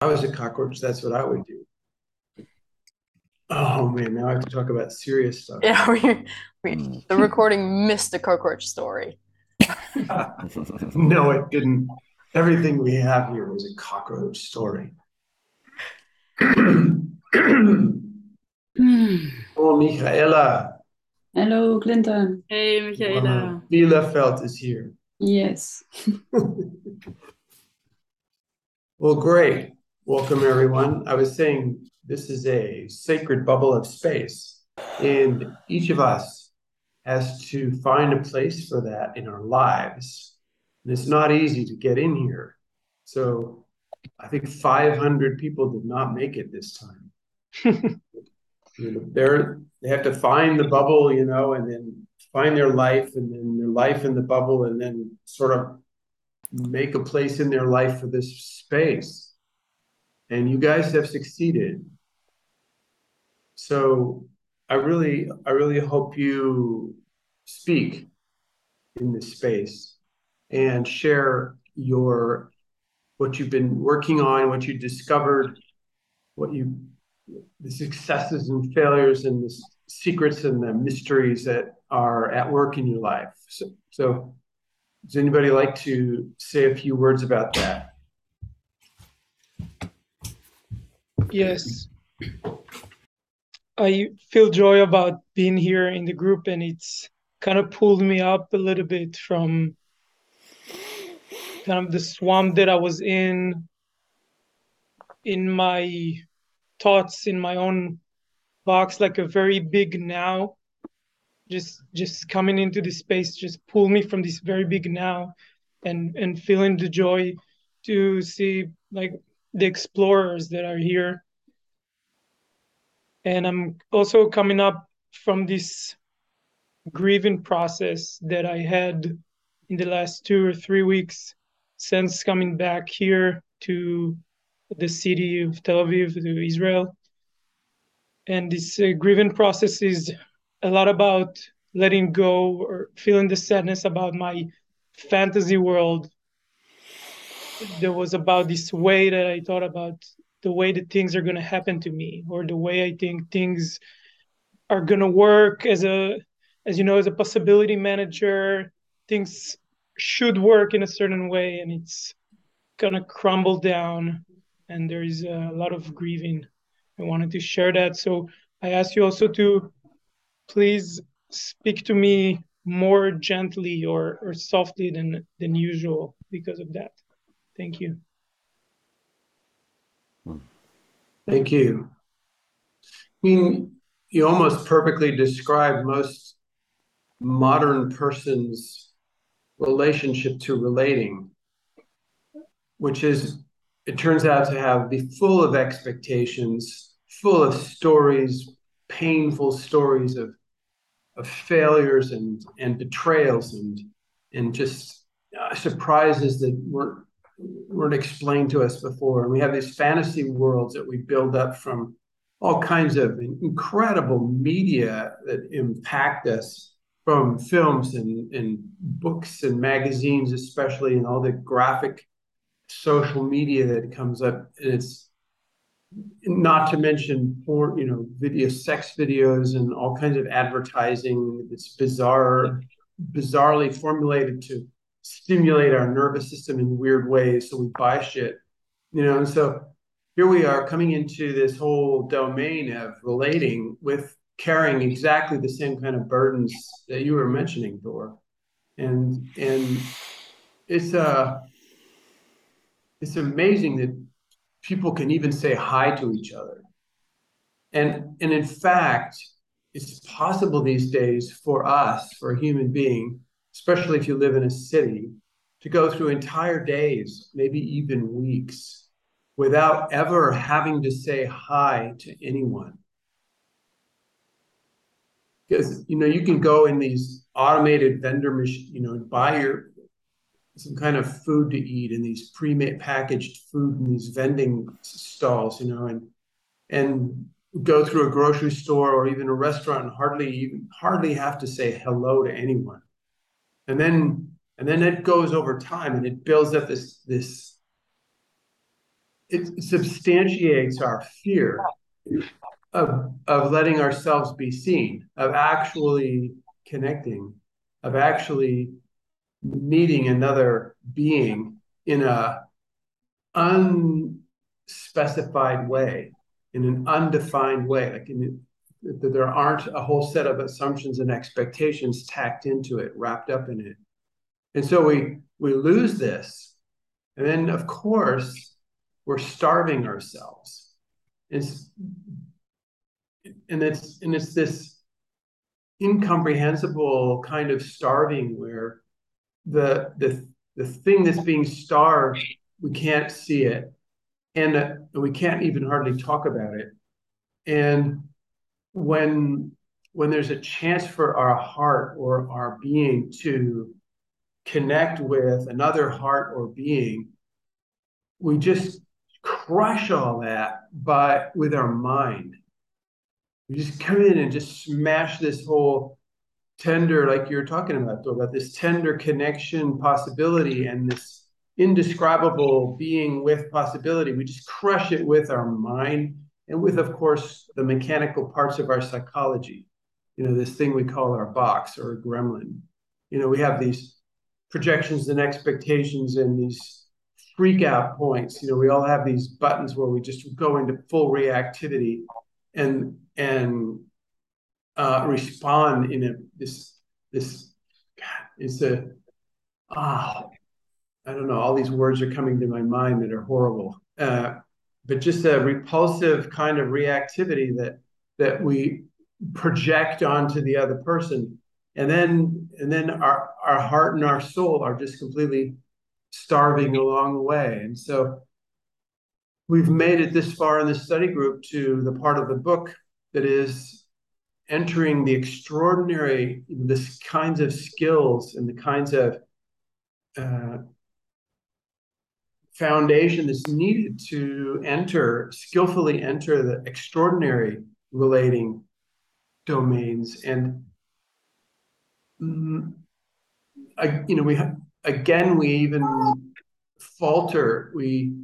I was a cockroach, that's what I would do. Oh man, now I have to talk about serious stuff. Yeah, we, we, hmm. the recording missed the cockroach story. no, it didn't. Everything we have here was a cockroach story. Hmm. oh, Michaela. Hello, Clinton. Hey, Michaela. Bielefeld is here. Yes. well, great. Welcome, everyone. I was saying this is a sacred bubble of space, and each of us has to find a place for that in our lives. And it's not easy to get in here. So I think 500 people did not make it this time. you know, they're they have to find the bubble, you know, and then find their life, and then their life in the bubble, and then sort of make a place in their life for this space. And you guys have succeeded. So I really, I really hope you speak in this space and share your what you've been working on, what you discovered, what you the successes and failures and the secrets and the mysteries that are at work in your life. So, so does anybody like to say a few words about that? Yes. I feel joy about being here in the group, and it's kind of pulled me up a little bit from kind of the swamp that I was in, in my thoughts, in my own box, like a very big now. Just just coming into this space just pull me from this very big now and and feeling the joy to see like the explorers that are here and I'm also coming up from this grieving process that I had in the last two or three weeks since coming back here to the city of Tel Aviv, to Israel. And this uh, grieving process is a lot about letting go or feeling the sadness about my fantasy world. There was about this way that I thought about the way that things are going to happen to me or the way I think things are going to work as a as you know as a possibility manager things should work in a certain way and it's going to crumble down and there is a lot of grieving. I wanted to share that. So i ask you also to please speak to me more gently or, or softly than than usual because of that. Thank you Thank you. I mean, you almost perfectly described most modern person's relationship to relating, which is, it turns out to have be full of expectations, full of stories, painful stories of of failures and and betrayals and and just uh, surprises that weren't weren't explained to us before. And we have these fantasy worlds that we build up from all kinds of incredible media that impact us from films and, and books and magazines, especially, and all the graphic social media that comes up. And it's not to mention porn, you know, video, sex videos, and all kinds of advertising. It's bizarre, bizarrely formulated to stimulate our nervous system in weird ways. So we buy shit, you know. And so here we are coming into this whole domain of relating with carrying exactly the same kind of burdens that you were mentioning, Thor. And and it's uh it's amazing that people can even say hi to each other. And and in fact, it's possible these days for us, for a human being, especially if you live in a city, to go through entire days, maybe even weeks, without ever having to say hi to anyone. Because you know you can go in these automated vendor machines, you know, and buy your some kind of food to eat in these pre-made packaged food in these vending stalls, you know, and and go through a grocery store or even a restaurant and hardly even hardly have to say hello to anyone and then and then it goes over time and it builds up this this it substantiates our fear of of letting ourselves be seen, of actually connecting, of actually meeting another being in a unspecified way, in an undefined way, like in, that there aren't a whole set of assumptions and expectations tacked into it, wrapped up in it. And so we we lose this. And then of course we're starving ourselves. It's and it's and it's this incomprehensible kind of starving where the the the thing that's being starved we can't see it and, uh, we can't even hardly talk about it and when when there's a chance for our heart or our being to connect with another heart or being we just crush all that but with our mind. We just come in and just smash this whole tender like you're talking about though, about this tender connection possibility and this indescribable being with possibility. We just crush it with our mind and with, of course, the mechanical parts of our psychology. You know, this thing we call our box or a gremlin. You know, we have these projections and expectations and these freak out points. You know, we all have these buttons where we just go into full reactivity and and uh, respond in a this this God, it's a ah I don't know all these words are coming to my mind that are horrible. Uh, but just a repulsive kind of reactivity that that we project onto the other person. And then and then our our heart and our soul are just completely starving along the way. And so we've made it this far in the study group to the part of the book that is entering the extraordinary this kinds of skills and the kinds of uh, foundation that's needed to enter, skillfully enter the extraordinary relating domains. And mm, I, you know, we have, again, we even falter, we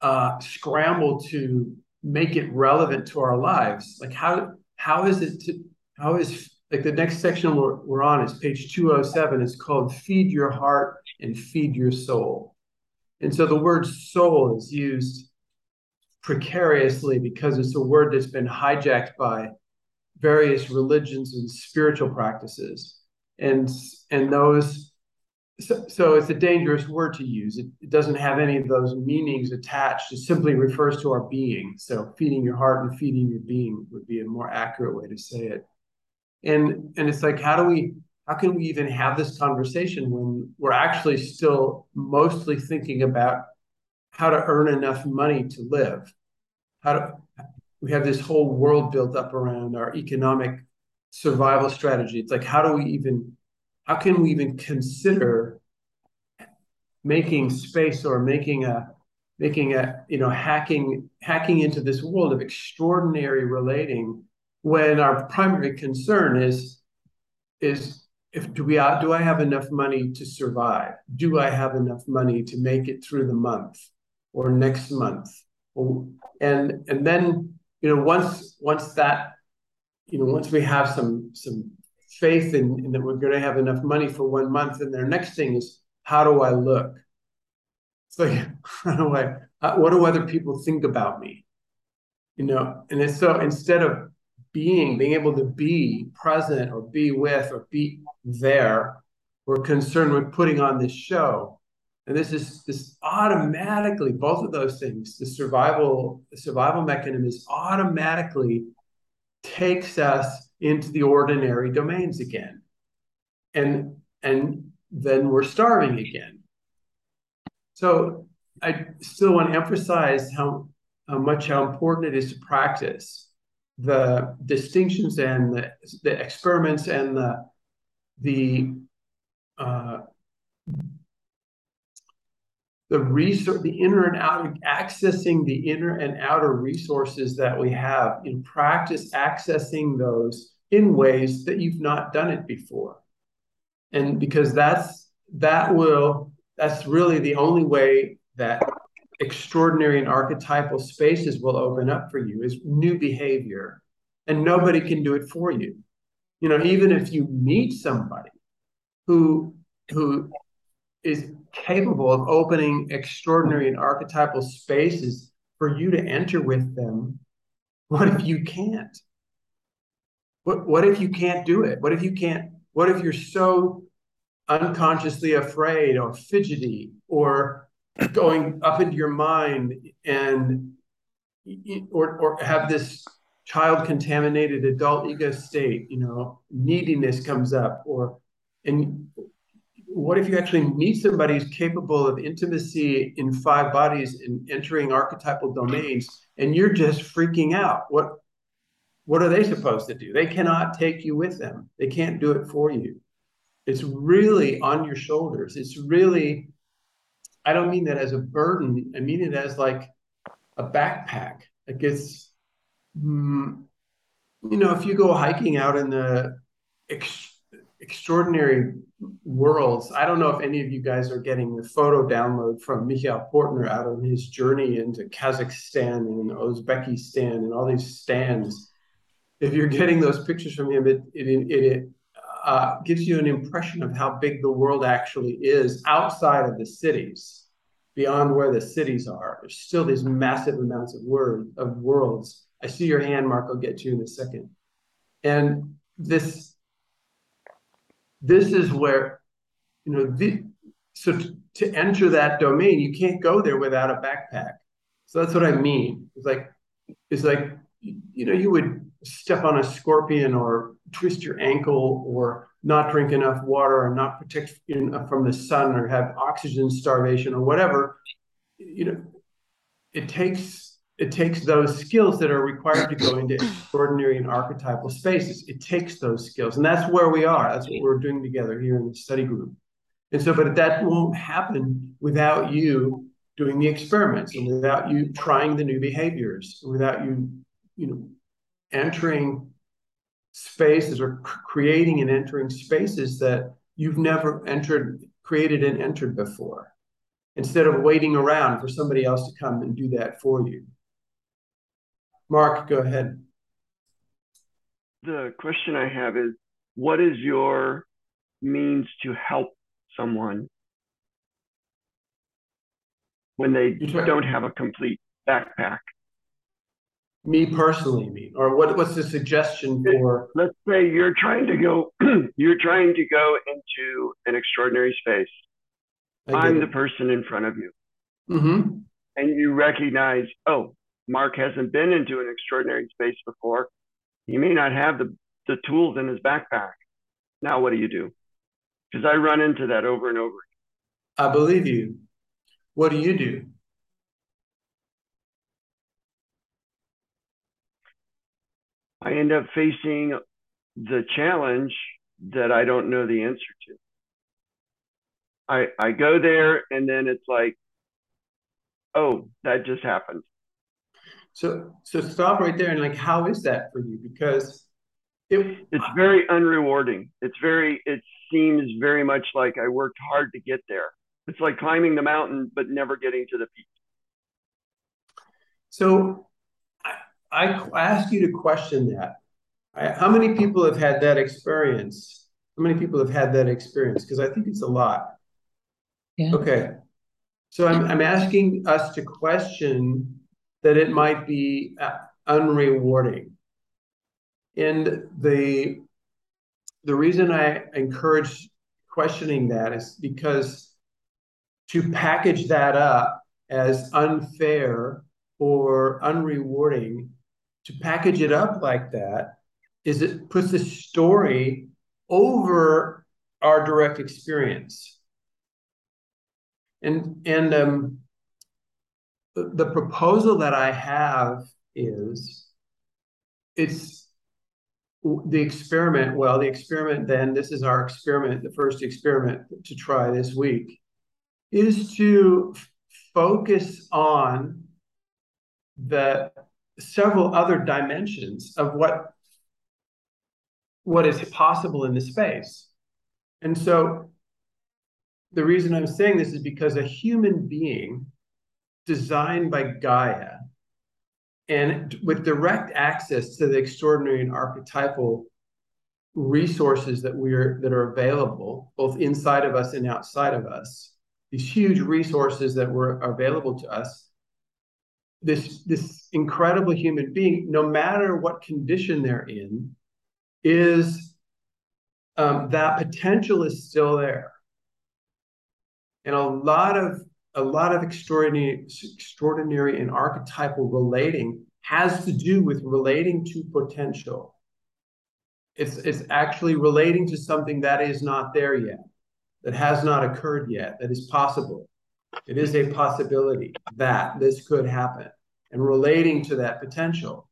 uh, scramble to make it relevant to our lives. Like how how is it to how is like the next section we're, we're on is page 207 it's called feed your heart and feed your soul and so the word soul is used precariously because it's a word that's been hijacked by various religions and spiritual practices. And, and those, so, so it's a dangerous word to use. It, it doesn't have any of those meanings attached. It simply refers to our being. So feeding your heart and feeding your being would be a more accurate way to say it. And, and it's like, how do we how can we even have this conversation when we're actually still mostly thinking about how to earn enough money to live? How to we have this whole world built up around our economic survival strategy. It's like how do we even how can we even consider making space or making a making a you know hacking hacking into this world of extraordinary relating when our primary concern is is if do we do I have enough money to survive? Do I have enough money to make it through the month or next month? and and then you know once once that you know once we have some some faith in, in that we're going to have enough money for one month, and their next thing is how do I look? Like how do I what do other people think about me? You know, and it's so instead of being, being able to be present or be with or be there. We're concerned with putting on this show. And this is this automatically, both of those things, the survival, the survival mechanism is automatically takes us into the ordinary domains again. And and then we're starving again. So I still want to emphasize how, how much how important it is to practice the distinctions and the, the experiments and the the uh, the resource, the inner and outer, accessing the inner and outer resources that we have in practice, accessing those in ways that you've not done it before, and because that's that will that's really the only way that extraordinary and archetypal spaces will open up for you is new behavior. And nobody can do it for you. You know, even if you meet somebody who who is capable of opening extraordinary and archetypal spaces for you to enter with them, what if you can't? What what if you can't do it? What if you can't? What if you're so unconsciously afraid or fidgety or going up into your mind and or or have this child contaminated adult ego state you know neediness comes up or and what if you actually meet somebody who's capable of intimacy in five bodies and entering archetypal domains and you're just freaking out? What what are they supposed to do? They cannot take you with them. They can't do it for you. It's really on your shoulders. It's really i don't mean that as a burden i mean it as like a backpack like it's mm, you know if you go hiking out in the ex- extraordinary worlds. I don't know if any of you guys are getting the photo download from Michael Portner out on his journey into Kazakhstan and Uzbekistan and all these stands. If you're getting those pictures from him, it it, it uh, gives you an impression of how big the world actually is outside of the cities, beyond where the cities are. There's still these massive amounts of word of worlds. I see your hand, Mark. I'll get to you in a second. And this this is where you know the so to, to enter that domain you can't go there without a backpack so that's what i mean it's like it's like you know you would step on a scorpion or twist your ankle or not drink enough water or not protect from the sun or have oxygen starvation or whatever you know it takes it takes those skills that are required to go into extraordinary and archetypal spaces. It takes those skills. And that's where we are. That's what we're doing together here in the study group. And so, but that won't happen without you doing the experiments and without you trying the new behaviors, without you, you know, entering spaces or creating and entering spaces that you've never entered, created and entered before, instead of waiting around for somebody else to come and do that for you. Mark, go ahead. The question I have is what is your means to help someone when they don't have a complete backpack? Me personally, mean, or what? What's the suggestion for? Let's say you're trying to go, you're trying to go into an extraordinary space. I'm it. the person in front of you, mm-hmm. and you recognize, oh, Mark hasn't been into an extraordinary space before. He may not have the, the tools in his backpack. Now, what do you do? Because I run into that over and over. I believe you. What do you do? I end up facing the challenge that I don't know the answer to. I I go there and then it's like, oh, that just happened. So so stop right there and like how is that for you? Because it, it's very unrewarding. It's very it seems very much like I worked hard to get there. It's like climbing the mountain but never getting to the peak. So I, ask you to question that. I, how many people have had that experience? How many people have had that experience? Because I think it's a lot. Yeah. Okay. So I'm, I'm asking us to question that it might be uh, unrewarding. And the the reason I encourage questioning that is because to package that up as unfair or unrewarding, to package it up like that is it puts the story over our direct experience. And and um, the, proposal that I have is it's the experiment. Well, the experiment then, this is our experiment, the first experiment to try this week, is to focus on the several other dimensions of what what is possible in the space. And so the reason I'm saying this is because a human being designed by Gaia and with direct access to the extraordinary and archetypal resources that we're that are available both inside of us and outside of us these huge resources that were available to us this this incredible human being no matter what condition they're in is um, that potential is still there. And a lot of a lot of extraordinary extraordinary and archetypal relating has to do with relating to potential. It's it's actually relating to something that is not there yet that has not occurred yet that is possible it is a possibility that this could happen and relating to that potential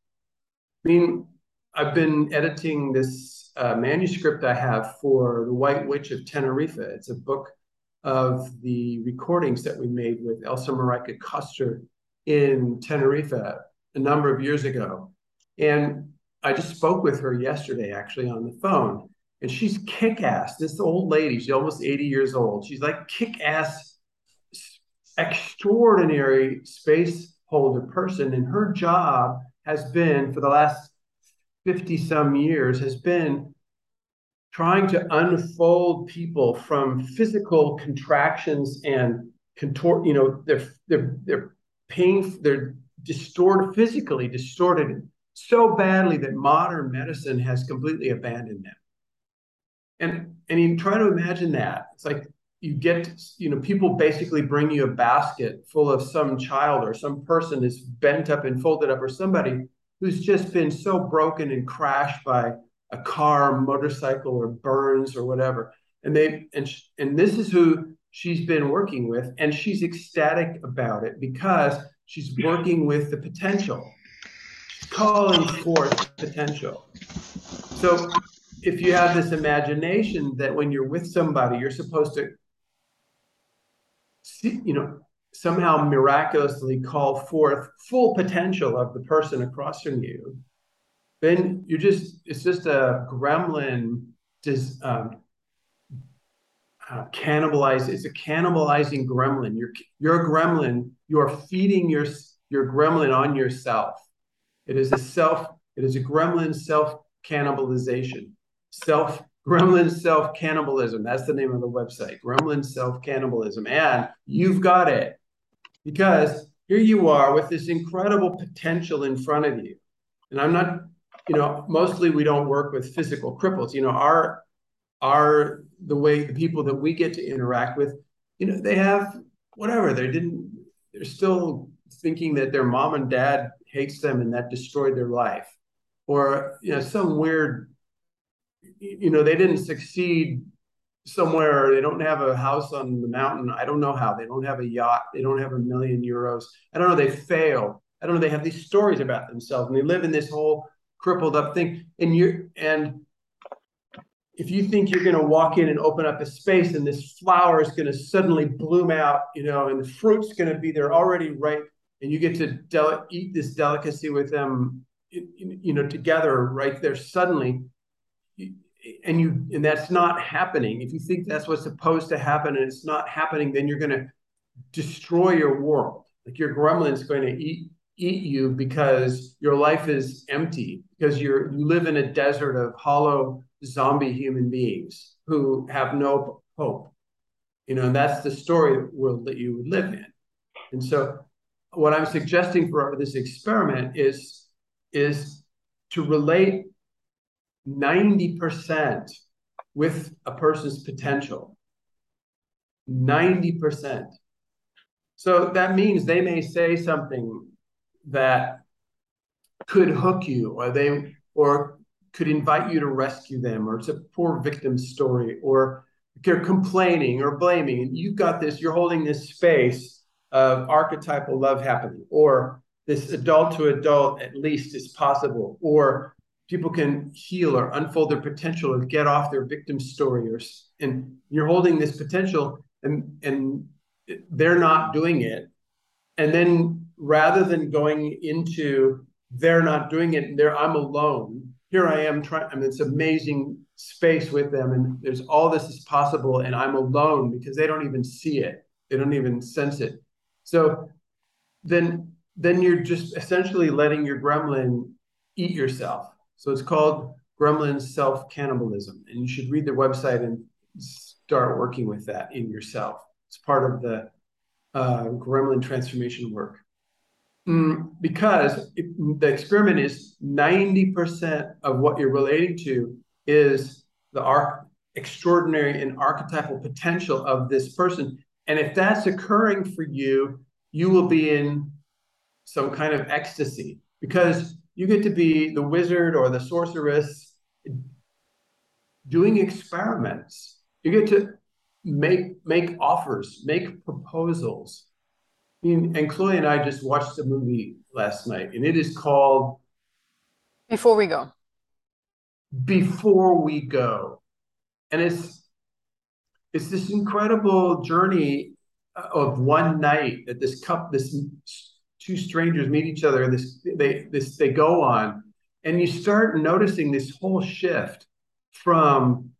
i mean i've been editing this uh, manuscript i have for the white witch of tenerife it's a book of the recordings that we made with elsa marica Custer in tenerife a number of years ago and I just spoke with her yesterday, actually, on the phone, and she's kick ass. This old lady, she's almost 80 years old. She's like kick ass, extraordinary space holder person. And her job has been, for the last 50 some years, has been trying to unfold people from physical contractions and contort, you know, they're, they're, they're pain, they're distorted, physically distorted so badly that modern medicine has completely abandoned them. And and you try to imagine that. It's like you get, you know, people basically bring you a basket full of some child or some person is bent up and folded up or somebody who's just been so broken and crashed by a car, motorcycle, or burns or whatever. And they and and this is who she's been working with, and she's ecstatic about it because she's working with the potential calling forth potential. So if you have this imagination that when you're with somebody, you're supposed to you know, somehow miraculously call forth full potential of the person across from you, then you're just, it's just a gremlin just um, uh, cannibalize. It's a cannibalizing gremlin. You're, you're a gremlin. You're feeding your, your gremlin on yourself it is a self, it is a gremlin self cannibalization. Self gremlin self cannibalism. That's the name of the website. Gremlin self cannibalism. And you've got it because here you are with this incredible potential in front of you. And I'm not, you know, mostly we don't work with physical cripples. You know, our our the way the people that we get to interact with, you know, they have whatever. They didn't, they're still thinking that their mom and dad hates them and that destroyed their life or you know some weird you know they didn't succeed somewhere. They don't have a house on the mountain. I don't know how. They don't have a yacht. They don't have a million euros. I don't know. They fail. I don't know. They have these stories about themselves and they live in this whole crippled up thing. And you're and if you think you're going to walk in and open up a space and this flower is going to suddenly bloom out you know and the fruit's going to be there already ripe and you get to eat this delicacy with them you know together right there suddenly and you and that's not happening. If you think that's what's supposed to happen and it's not happening then you're going to destroy your world. Like your gremlin's going to eat eat you because your life is empty because you're you live in a desert of hollow zombie human beings who have no hope. You know and that's the story world that you would live in. And so what I'm suggesting for this experiment is, is to relate 90% with a person's potential. 90%. So that means they may say something that could hook you or they or could invite you to rescue them or it's a poor victim story or they're complaining or blaming and you've got this you're holding this space of archetypal love happening, or this adult to adult at least is possible, or people can heal or unfold their potential or get off their victim story, or and you're holding this potential and and they're not doing it, and then rather than going into they're not doing it, and they're I'm alone. Here I am trying. I mean, it's amazing space with them, and there's all this is possible, and I'm alone because they don't even see it. They don't even sense it. So then then you're just essentially letting your gremlin eat yourself. So it's called gremlin self cannibalism, and you should read their website and start working with that in yourself. It's part of the uh, gremlin transformation work. Mm, because it, the experiment is 90% of what you're relating to is the arc, extraordinary and archetypal potential of this person. And if that's occurring for you, you will be in some kind of ecstasy because you get to be the wizard or the sorceress doing experiments. You get to make make offers, make proposals. I mean, and Chloe and I just watched a movie last night, and it is called Before We Go. Before We Go, and it's it's this incredible journey of one night that this cup this two strangers meet each other and this they this they go on and you start noticing this whole shift from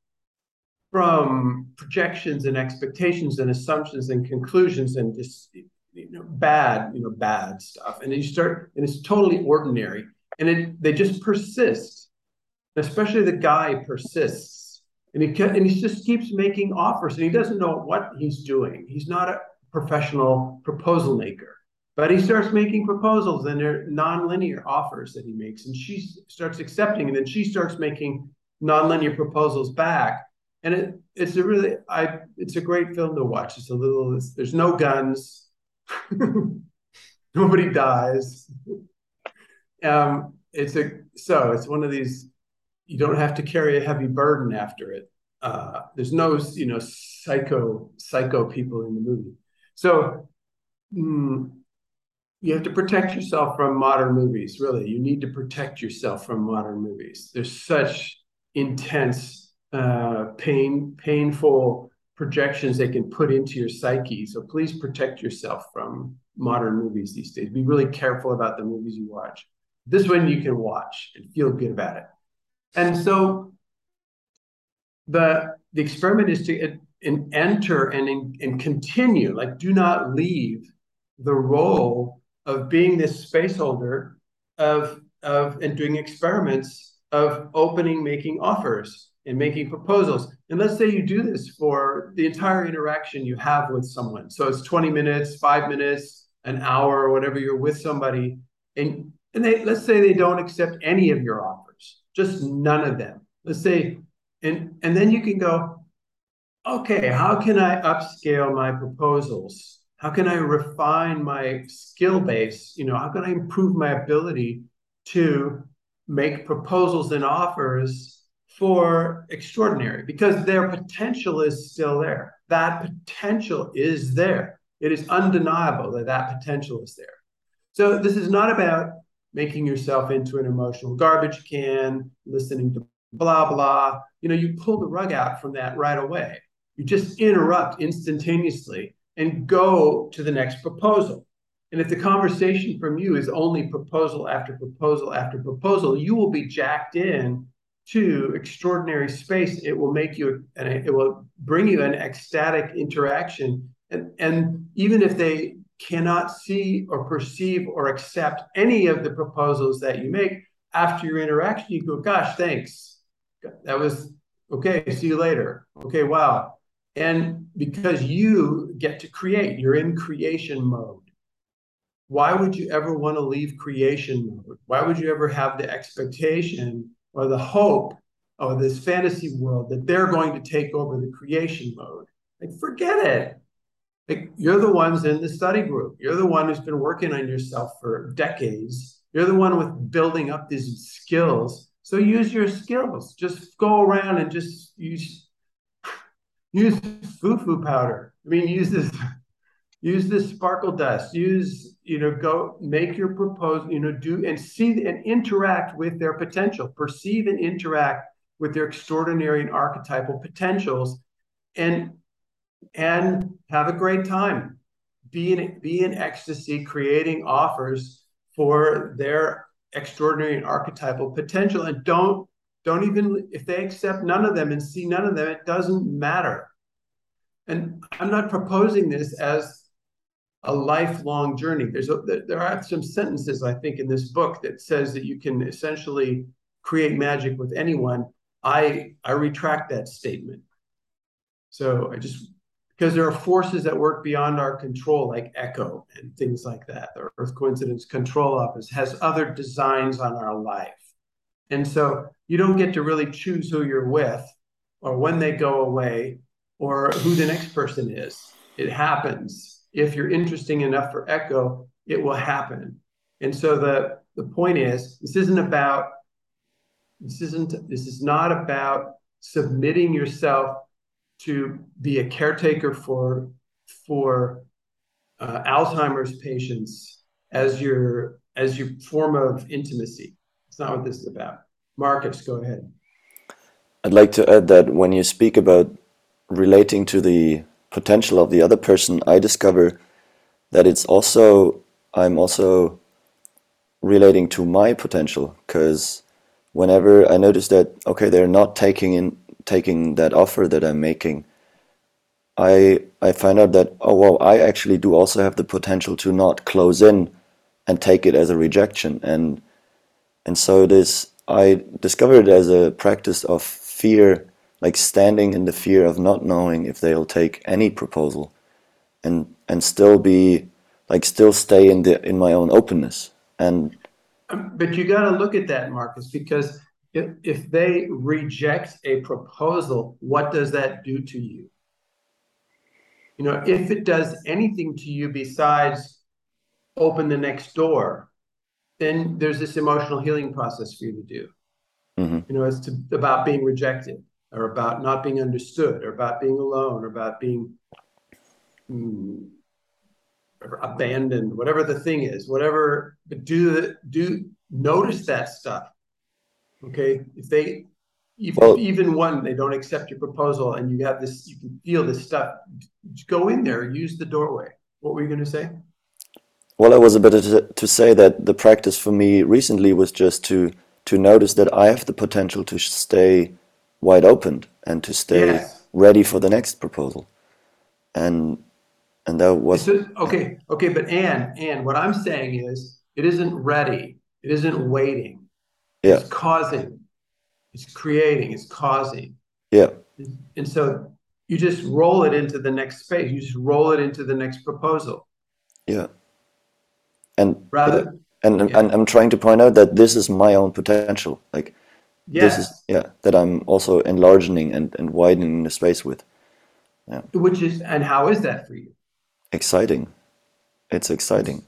from projections and expectations and assumptions and conclusions and just you know bad you know bad stuff. And you start and it's totally ordinary and it they just persist. Especially the guy persists. And he and he just keeps making offers and he doesn't know what he's doing. He's not a professional proposal maker but he starts making proposals and they're nonlinear offers that he makes and she starts accepting and then she starts making nonlinear proposals back and it it's a really i it's a great film to watch it's a little it's, there's no guns Nobody dies. Um, it's a so it's one of these. You don't have to carry a heavy burden after it. Uh, there's no you know psycho psycho people in the movie. So mm, you have to protect yourself from modern movies. Really, you need to protect yourself from modern movies. There's such intense, uh, pain, painful projections they can put into your psyche. So please protect yourself from modern movies these days. Be really careful about the movies you watch. This one you can watch and feel good about it. And so the the experiment is to and enter and and continue like do not leave the role of being this space holder of of and doing experiments of opening making offers and making proposals. And let's say you do this for the entire interaction you have with someone. So it's 20 minutes, five minutes, an hour, or whatever you're with somebody. And, and they let's say they don't accept any of your offers, just none of them. Let's say, and and then you can go, okay, how can I upscale my proposals? How can I refine my skill base? You know, how can I improve my ability to make proposals and offers for extraordinary because their potential is still there. That potential is there. It is undeniable that that potential is there. So this is not about making yourself into an emotional garbage can, listening to blah, blah. You know, you pull the rug out from that right away. You just interrupt instantaneously and go to the next proposal. And if the conversation from you is only proposal after proposal after proposal, you will be jacked in to extraordinary space, it will make you and it will bring you an ecstatic interaction. And, and even if they cannot see or perceive or accept any of the proposals that you make after your interaction, you go, gosh, thanks. That was okay. See you later. Okay, wow. And because you get to create, you're in creation mode. Why would you ever want to leave creation mode? Why would you ever have the expectation or the hope of this fantasy world that they're going to take over the creation mode. Like, forget it. Like, you're the ones in the study group. You're the one who's been working on yourself for decades. You're the one with building up these skills. So use your skills. Just go around and just use use foo-foo powder. I mean, use this use this sparkle dust. Use you know, go make your proposal, you know, do and see and interact with their potential, perceive and interact with their extraordinary and archetypal potentials and and have a great time. Be in be in ecstasy, creating offers for their extraordinary and archetypal potential. And don't don't even if they accept none of them and see none of them, it doesn't matter. And I'm not proposing this as a lifelong journey. There's a, there are some sentences I think in this book that says that you can essentially create magic with anyone. I I retract that statement. So I just because there are forces that work beyond our control, like ECCO and things like that. The Earth Coincidence Control Office has other designs on our life. And so you don't get to really choose who you're with or when they go away or who the next person is. It happens. If you're interesting enough for ECCO, it will happen. And so the, the point is this isn't about this isn't this is not about submitting yourself to be a caretaker for for uh, Alzheimer's patients as your as your form of intimacy. It's not what this is about. Marcus, go ahead. I'd like to add that when you speak about relating to the potential of the other person, I discover that it's also I'm also relating to my potential because whenever I notice that okay they're not taking in taking that offer that I'm making, I I find out that oh wow I actually do also have the potential to not close in and take it as a rejection and and so this I discovered it as a practice of fear like standing in the fear of not knowing if they'll take any proposal and and still be like still stay in the in my own openness and um, but you got to look at that Marcus because if, if they reject a proposal, what does that do to you? You know, if it does anything to you besides open the next door, then there's this emotional healing process for you to do. Mm-hmm. You know, it's to, about being rejected or about not being understood or about being alone or about being mm, abandoned, whatever the thing is, whatever, but do, do notice that stuff Okay, if they if well, even one they don't accept your proposal and you have this, you can feel this stuff. Go in there, use the doorway. What were you going to say? Well, I was about to, to say that the practice for me recently was just to to notice that I have the potential to stay wide open and to stay yes. ready for the next proposal, and and that was okay. Okay, but Anne, Anne, what I'm saying is, it isn't ready. It isn't waiting yeah. It's causing, it's creating, it's causing. Yeah. And so you just roll it into the next space. You just roll it into the next proposal. Yeah. And rather and, and, yeah. and I'm trying to point out that this is my own potential. Like yes. this is yeah, that I'm also enlarging and, and widening the space with. Yeah. Which is and how is that for you? Exciting. It's exciting.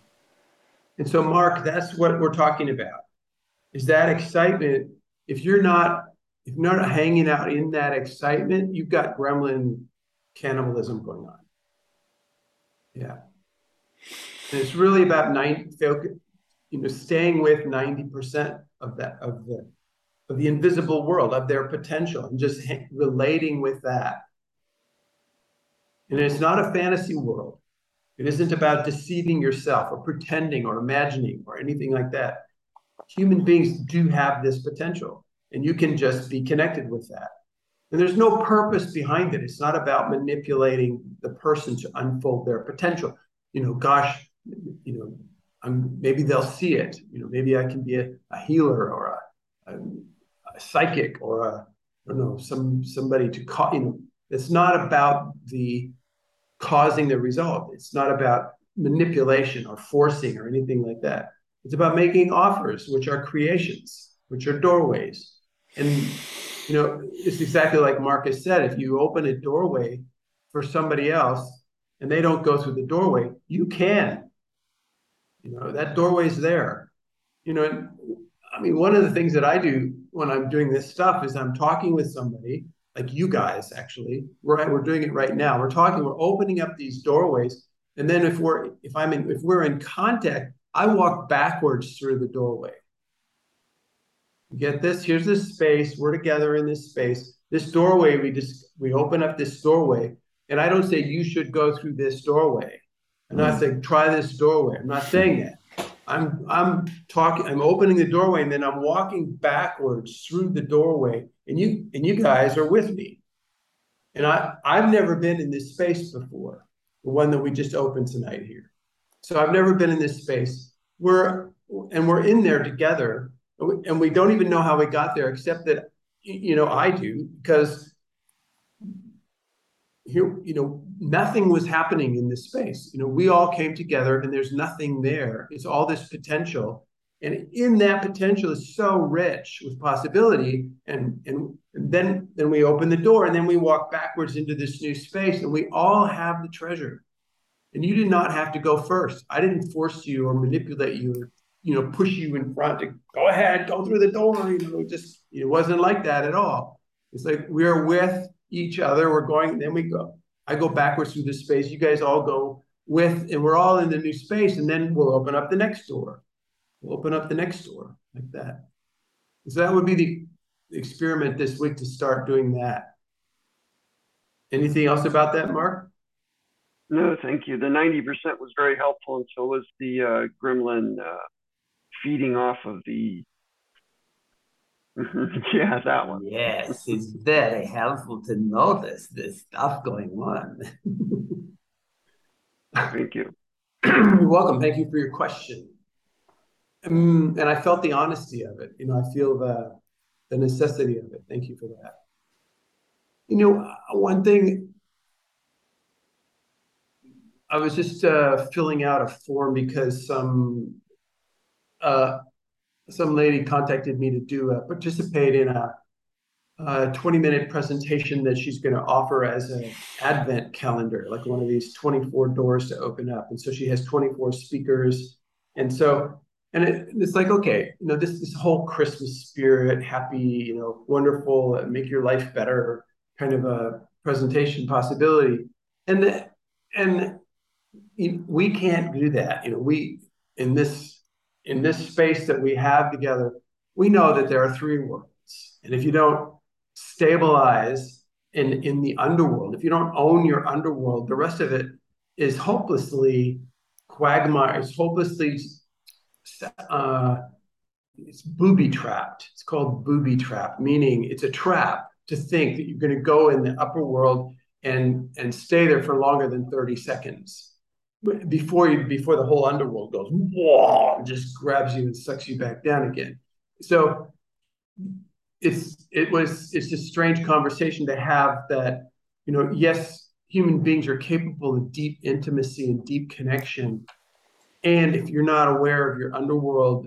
And so Mark, that's what we're talking about is that excitement. If you're not if you're not hanging out in that excitement, you've got gremlin cannibalism going on. Yeah. And it's really about 90 you know staying with 90% of that of the of the invisible world of their potential and just relating with that. And it's not a fantasy world. It isn't about deceiving yourself or pretending or imagining or anything like that human beings do have this potential and you can just be connected with that and there's no purpose behind it it's not about manipulating the person to unfold their potential you know gosh you know I'm, maybe they'll see it you know maybe i can be a, a healer or a, a, a, psychic or a i don't know some somebody to call you know it's not about the causing the result it's not about manipulation or forcing or anything like that it's about making offers, which are creations, which are doorways. And, you know, it's exactly like Marcus said if you open a doorway for somebody else and they don't go through the doorway, you can. You know, that doorway's there. You know, I mean, one of the things that I do when I'm doing this stuff is I'm talking with somebody, like you guys actually. We're, we're doing it right now. We're talking, we're opening up these doorways. And then if we're if I'm in if we're in contact, I walk backwards through the doorway. You get this? Here's this space. We're together in this space. This doorway, we just we open up this doorway, and I don't say you should go through this doorway. I'm not mm. saying try this doorway. I'm not saying that. I'm I'm talking. I'm opening the doorway, and then I'm walking backwards through the doorway, and you and you guys are with me. And I I've never been in this space before, the one that we just opened tonight here. So I've never been in this space. We're and we're in there together, and we don't even know how we got there, except that you know I do because here you know nothing was happening in this space. You know we all came together, and there's nothing there. It's all this potential, and in that potential is so rich with possibility. And and, then then we open the door and then we walk backwards into this new space and we all have the treasure. And you did not have to go first. I didn't force you or manipulate you or you know push you in front to go ahead go through the door you know just it wasn't like that at all. It's like we're with each other we're going then we go i go backwards through this space you guys all go with and we're all in the new space and then we'll open up the next door we'll open up the next door like that so that would be the experiment this week to start doing that anything else about that mark No, thank you. The 90% was very helpful, and so was the uh, gremlin uh, feeding off of the. yeah, that one. Yes, it's very helpful to notice this stuff going on. Thank you. You're welcome. Thank you for your question. Um, and I felt the honesty of it. You know, I feel the the necessity of it. Thank you for that. You know, uh, one thing I was just uh, filling out a form because some uh, some lady contacted me to do a, participate in a, a 20 minute presentation that she's going to offer as an advent calendar, like one of these 24 doors to open up. And so she has 24 speakers. And so, and it, it's like, okay, you know, this, this whole Christmas spirit, happy, you know, wonderful, make your life better kind of a presentation possibility. And, the, and we can't do that. You know, we, in this in this space that we have together, we know that there are three worlds. And if you don't stabilize in, in the underworld, if you don't own your underworld, the rest of it is hopelessly quagmire, it's hopelessly uh, it's booby trapped. It's called booby trap, meaning it's a trap to think that you're going to go in the upper world and and stay there for longer than 30 seconds before you before the whole underworld goes whoa just grabs you and sucks you back down again. So it's it was it's a strange conversation to have that you know yes human beings are capable of deep intimacy and deep connection. And if you're not aware of your underworld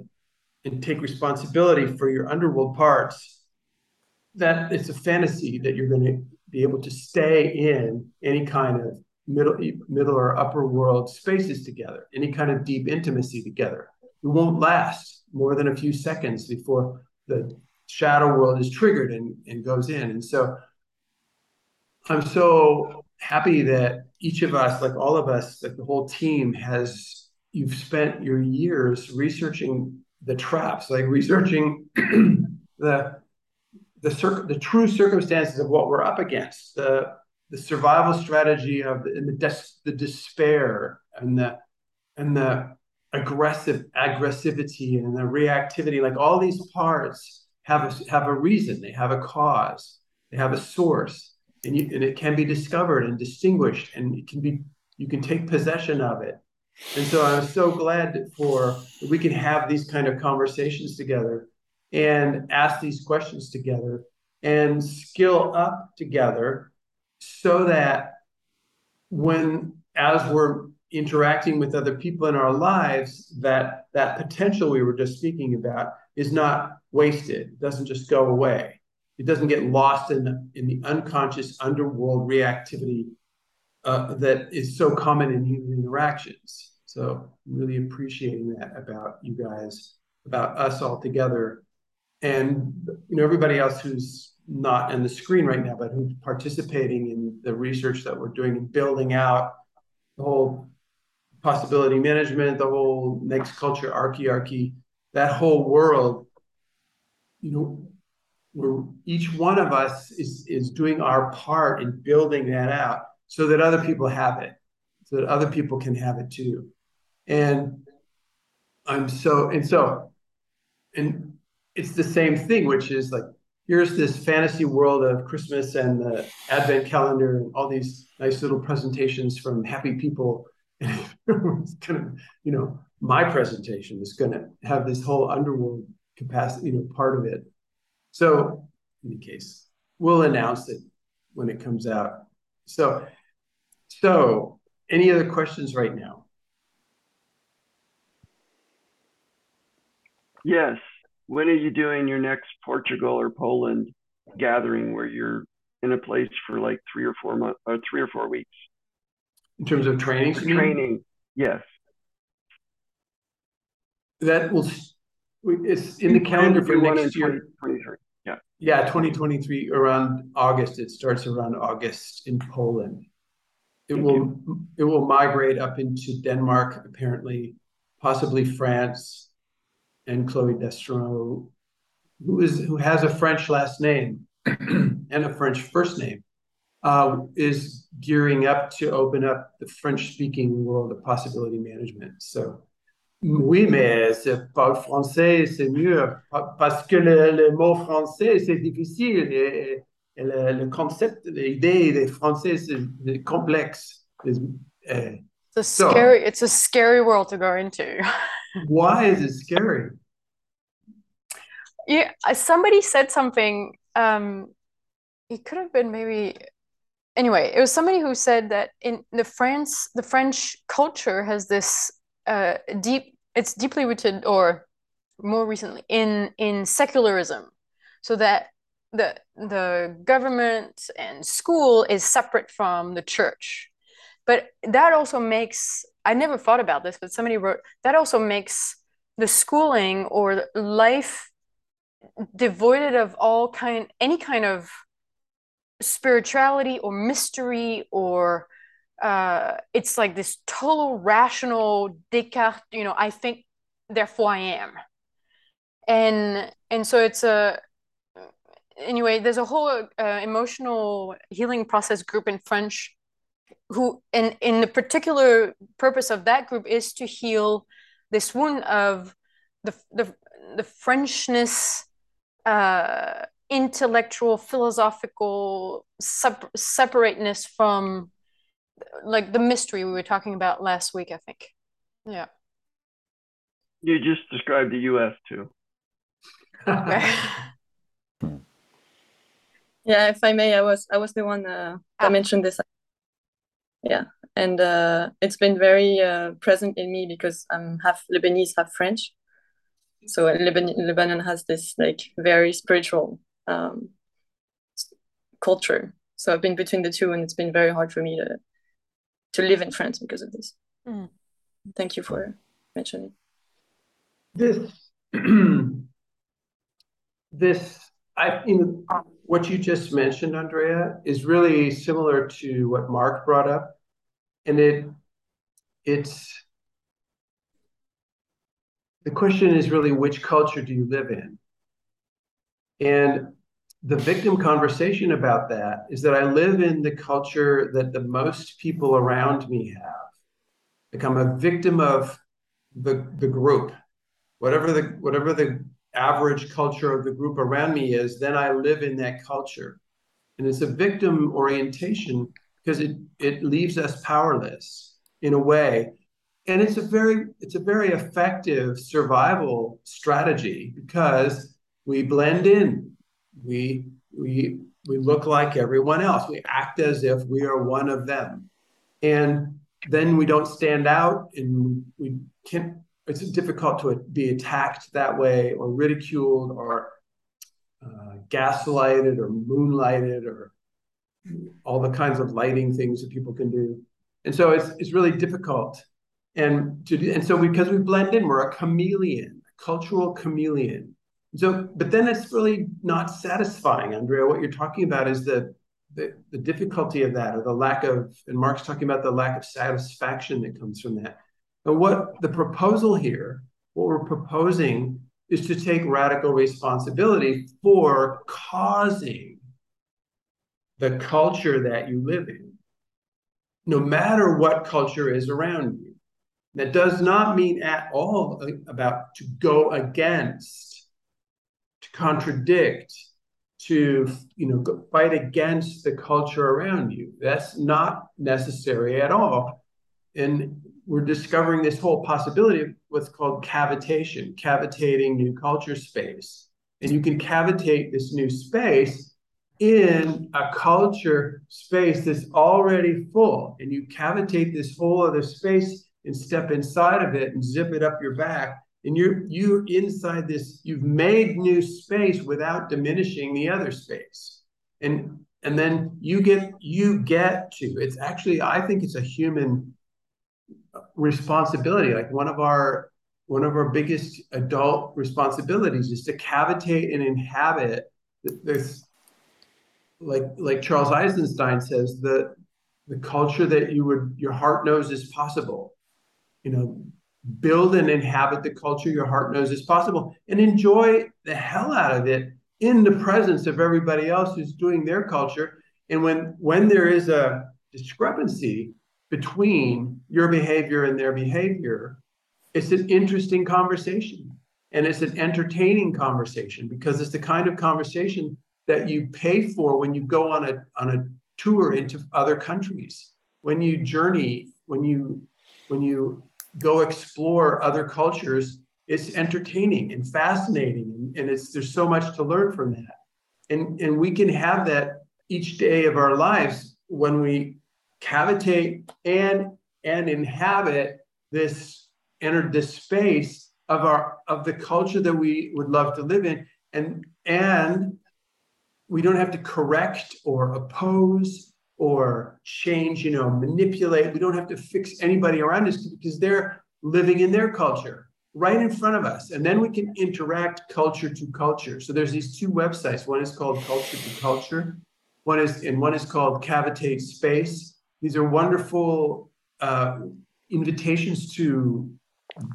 and take responsibility for your underworld parts that it's a fantasy that you're going to be able to stay in any kind of middle middle or upper world spaces together, any kind of deep intimacy together. It won't last more than a few seconds before the shadow world is triggered and, and goes in. And so I'm so happy that each of us, like all of us, like the whole team has you've spent your years researching the traps, like researching the the, cir- the true circumstances of what we're up against, the the survival strategy of the, and the, des- the despair and the and the aggressive aggressivity and the reactivity like all these parts have a, have a reason. They have a cause. They have a source. And, you, and it can be discovered and distinguished and it can be you can take possession of it. And so i'm so glad for we can have these kind of conversations together and ask these questions together and skill up together so that when as we're interacting with other people in our lives that that potential we were just speaking about is not wasted it doesn't just go away. It doesn't get lost in the, in the unconscious underworld reactivity uh, that is so common in human interactions. So really appreciating that about you guys about us all together. And you know everybody else who's not in the screen right now, but who's participating in the research that we're doing and building out the whole possibility management, the whole next culture archiarchy, that whole world, you know, where each one of us is is doing our part in building that out so that other people have it, so that other people can have it too. And I'm so and so and it's the same thing, which is like here's this fantasy world of Christmas and the Advent calendar and all these nice little presentations from happy people. And it's gonna, you know, my presentation is gonna have this whole underworld capacity, you know, part of it. So in any case, we'll announce it when it comes out. So, so any other questions right now? Yes. When are you doing your next Portugal or Poland gathering where you're in a place for like three or four months, or three or four weeks? In terms of training, training, yes. That will. It's in the calendar for next year. Yeah. Yeah, 2023 around August. It starts around August in Poland. It Thank will you. it will migrate up into Denmark, apparently, possibly France, and Chloe Destro, who is who has a French last name and a French first name, uh, is gearing up to open up the French-speaking world of possibility management. So, oui, mais pas français, c'est mieux parce que le, le mot français c'est difficile et, et le, le, concept, l'idée des français c'est complexe. Uh, it's a scary. So, it's a scary world to go into. why is it scary? Yeah, somebody said something. Um, it could have been maybe. Anyway, it was somebody who said that in the France, the French culture has this uh, deep. It's deeply rooted, or more recently, in in secularism, so that the the government and school is separate from the church. But that also makes. I never thought about this, but somebody wrote that also makes the schooling or life devoid of all kind any kind of spirituality or mystery or uh, it's like this total rational Descartes, you know, I think, therefore I am. And and so it's a anyway, there's a whole uh, emotional healing process group in French who and in the particular purpose of that group is to heal this wound of the the the Frenchness uh, intellectual, philosophical separateness from like the mystery we were talking about last week, I think. Yeah. You just described the US too. okay. yeah, if I may, I was I was the one uh, that ah. mentioned this. Yeah, and uh, it's been very uh, present in me because I'm half Lebanese, half French so Lebanon, Lebanon has this like very spiritual um, culture. So I've been between the two, and it's been very hard for me to to live in France because of this. Mm. Thank you for mentioning this. this I you know, what you just mentioned, Andrea, is really similar to what Mark brought up, and it it's the question is really which culture do you live in? And the victim conversation about that is that I live in the culture that the most people around me have. I'm a victim of the, the group. Whatever the whatever the average culture of the group around me is, then I live in that culture. And it's a victim orientation because it, it leaves us powerless in a way. And it's a very it's a very effective survival strategy because we blend in. We we we look like everyone else. We act as if we are one of them. And then we don't stand out and we can't it's difficult to be attacked that way or ridiculed or uh, gaslighted or moonlighted or all the kinds of lighting things that people can do and so it's it's really difficult and to do, and so because we blend in, we're a chameleon, a cultural chameleon. So, but then it's really not satisfying, Andrea. What you're talking about is the, the the difficulty of that, or the lack of, and Mark's talking about the lack of satisfaction that comes from that. And what the proposal here, what we're proposing is to take radical responsibility for causing the culture that you live in, no matter what culture is around you. That does not mean at all about to go against, to contradict, to you know fight against the culture around you. That's not necessary at all. And we're discovering this whole possibility of what's called cavitation, cavitating new culture space. And you can cavitate this new space in a culture space that's already full. And you cavitate this whole other space and step inside of it and zip it up your back. And you're you inside this, you've made new space without diminishing the other space. And and then you get you get to it's actually i think it's a human responsibility like one of our one of our biggest adult responsibilities is to cavitate and inhabit this like like charles eisenstein says the the culture that you would your heart knows is possible you know build and inhabit the culture your heart knows is possible and enjoy the hell out of it in the presence of everybody else who's doing their culture. And when when there is a discrepancy between your behavior and their behavior, it's an interesting conversation. And it's an entertaining conversation because it's the kind of conversation that you pay for when you go on a on a tour into other countries, when you journey, when you when you go explore other cultures it's entertaining and fascinating and, it's there's so much to learn from that and and we can have that each day of our lives when we cavitate and and inhabit this enter this space of our of the culture that we would love to live in and and we don't have to correct or oppose or change you know manipulate we don't have to fix anybody around us because they're living in their culture right in front of us. And then we can interact culture to culture. So there's these two websites. One is called Culture to Culture. One is and one is called Cavitate Space. These are wonderful uh, invitations to